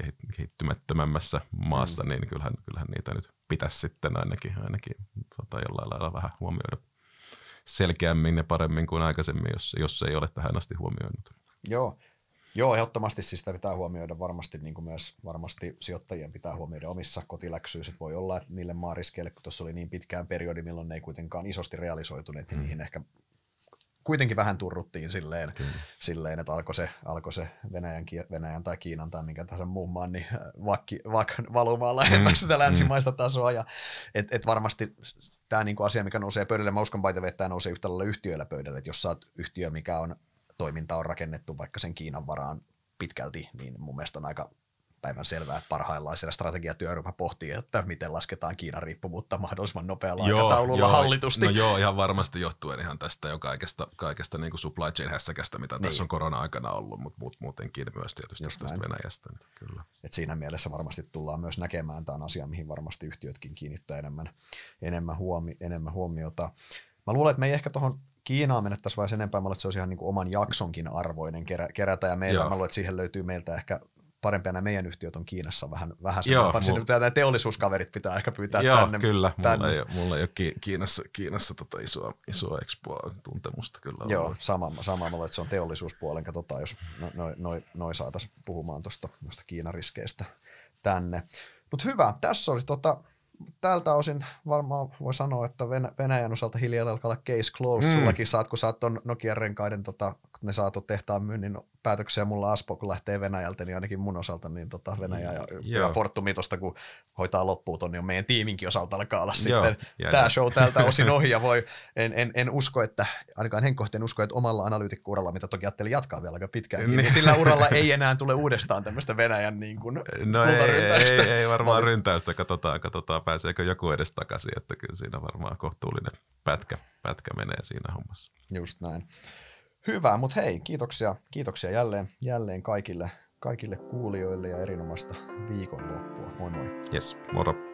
kehit- kehittymättömämmässä maassa, mm. niin kyllähän, kyllähän niitä nyt pitäisi sitten ainakin, ainakin tota jollain lailla vähän huomioida selkeämmin ja paremmin kuin aikaisemmin, jos, jos ei ole tähän asti huomioinut. Joo. Joo, ehdottomasti siis sitä pitää huomioida varmasti niin kuin myös varmasti sijoittajien pitää huomioida omissa kotiläksyissä. Voi olla, että niille maariskeille, kun tuossa oli niin pitkään periodi, milloin ne ei kuitenkaan isosti realisoituneet, niin niihin ehkä kuitenkin vähän turruttiin silleen, silleen että alkoi se, alkoi se Venäjän, Venäjän tai Kiinan tai minkä tahansa muun maan niin äh, vakki, vak, valumaan lähemmäksi sitä länsimaista tasoa. Ja, et, et varmasti tämä niinku asia, mikä nousee pöydälle, mä uskon way, että tämä nousee yhtä lailla yhtiöillä pöydälle, että jos sä oot yhtiö, mikä on toiminta on rakennettu vaikka sen Kiinan varaan pitkälti, niin mun mielestä on aika päivän selvää, että parhaillaan siellä strategiatyöryhmä pohtii, että miten lasketaan Kiinan riippuvuutta mahdollisimman nopealla aikataululla hallitusti. No joo, ihan varmasti johtuen ihan tästä jo kaikesta, kaikesta niin kuin supply chain hässäkästä, mitä niin. tässä on korona-aikana ollut, mutta muut, muutenkin myös tietysti Just tästä näin. Venäjästä. Niin kyllä. Et siinä mielessä varmasti tullaan myös näkemään, tämä on asia, mihin varmasti yhtiötkin kiinnittää enemmän, enemmän, huomi, enemmän huomiota. Mä luulen, että me ei ehkä tuohon Kiinaan mennettäisiin vai enempää, mä luulen, että se olisi ihan niin kuin oman jaksonkin arvoinen kerä, kerätä, ja meillä Joo. mä luulen, että siihen löytyy meiltä ehkä parempia nämä meidän yhtiöt on Kiinassa vähän, vähän Joo, sinne mul- nämä teollisuuskaverit pitää ehkä pyytää Joo, tänne. kyllä. tänne. Mulla ei, ole- mulla ei ole Ki- Kiinassa, Kiinassa tota isoa, isoa expoa tuntemusta kyllä. Joo, ollut. sama, sama mulla, että se on teollisuuspuolen. Katsotaan, jos noin noi, noi, noi saataisiin puhumaan tuosta Kiinan riskeistä tänne. Mutta hyvä, tässä olisi tota, tältä osin varmaan voi sanoa, että Venä- Venäjän osalta hiljaa alkaa olla case closed. Mm. Sullakin saat, kun saat ton Nokian renkaiden, tota, ne saatu tehtaan myynnin päätöksiä mulla Aspo, kun lähtee Venäjältä, niin ainakin mun osalta niin tota Venäjä ja, Joo. ja Fortumi tosta, kun hoitaa loppuun ton, niin meidän tiiminkin osalta alkaa olla Joo, sitten ja- tämä ja- show tältä osin ohi ja voi, en, en, en usko, että ainakaan henkkohti en usko, että omalla analyytikko-uralla, mitä toki ajattelin jatkaa vielä aika pitkään, niin, Niin. sillä uralla ei enää tule uudestaan tämmöistä Venäjän niin kuin, No ei, ei, ei, ei varmaan ryntäystä, katsotaan, katsotaan pääseekö joku edes takaisin, että kyllä siinä varmaan kohtuullinen pätkä, pätkä menee siinä hommassa. Just näin. Hyvä, mutta hei, kiitoksia, kiitoksia jälleen, jälleen kaikille, kaikille kuulijoille ja erinomaista viikonloppua. Moi moi. Yes, moro.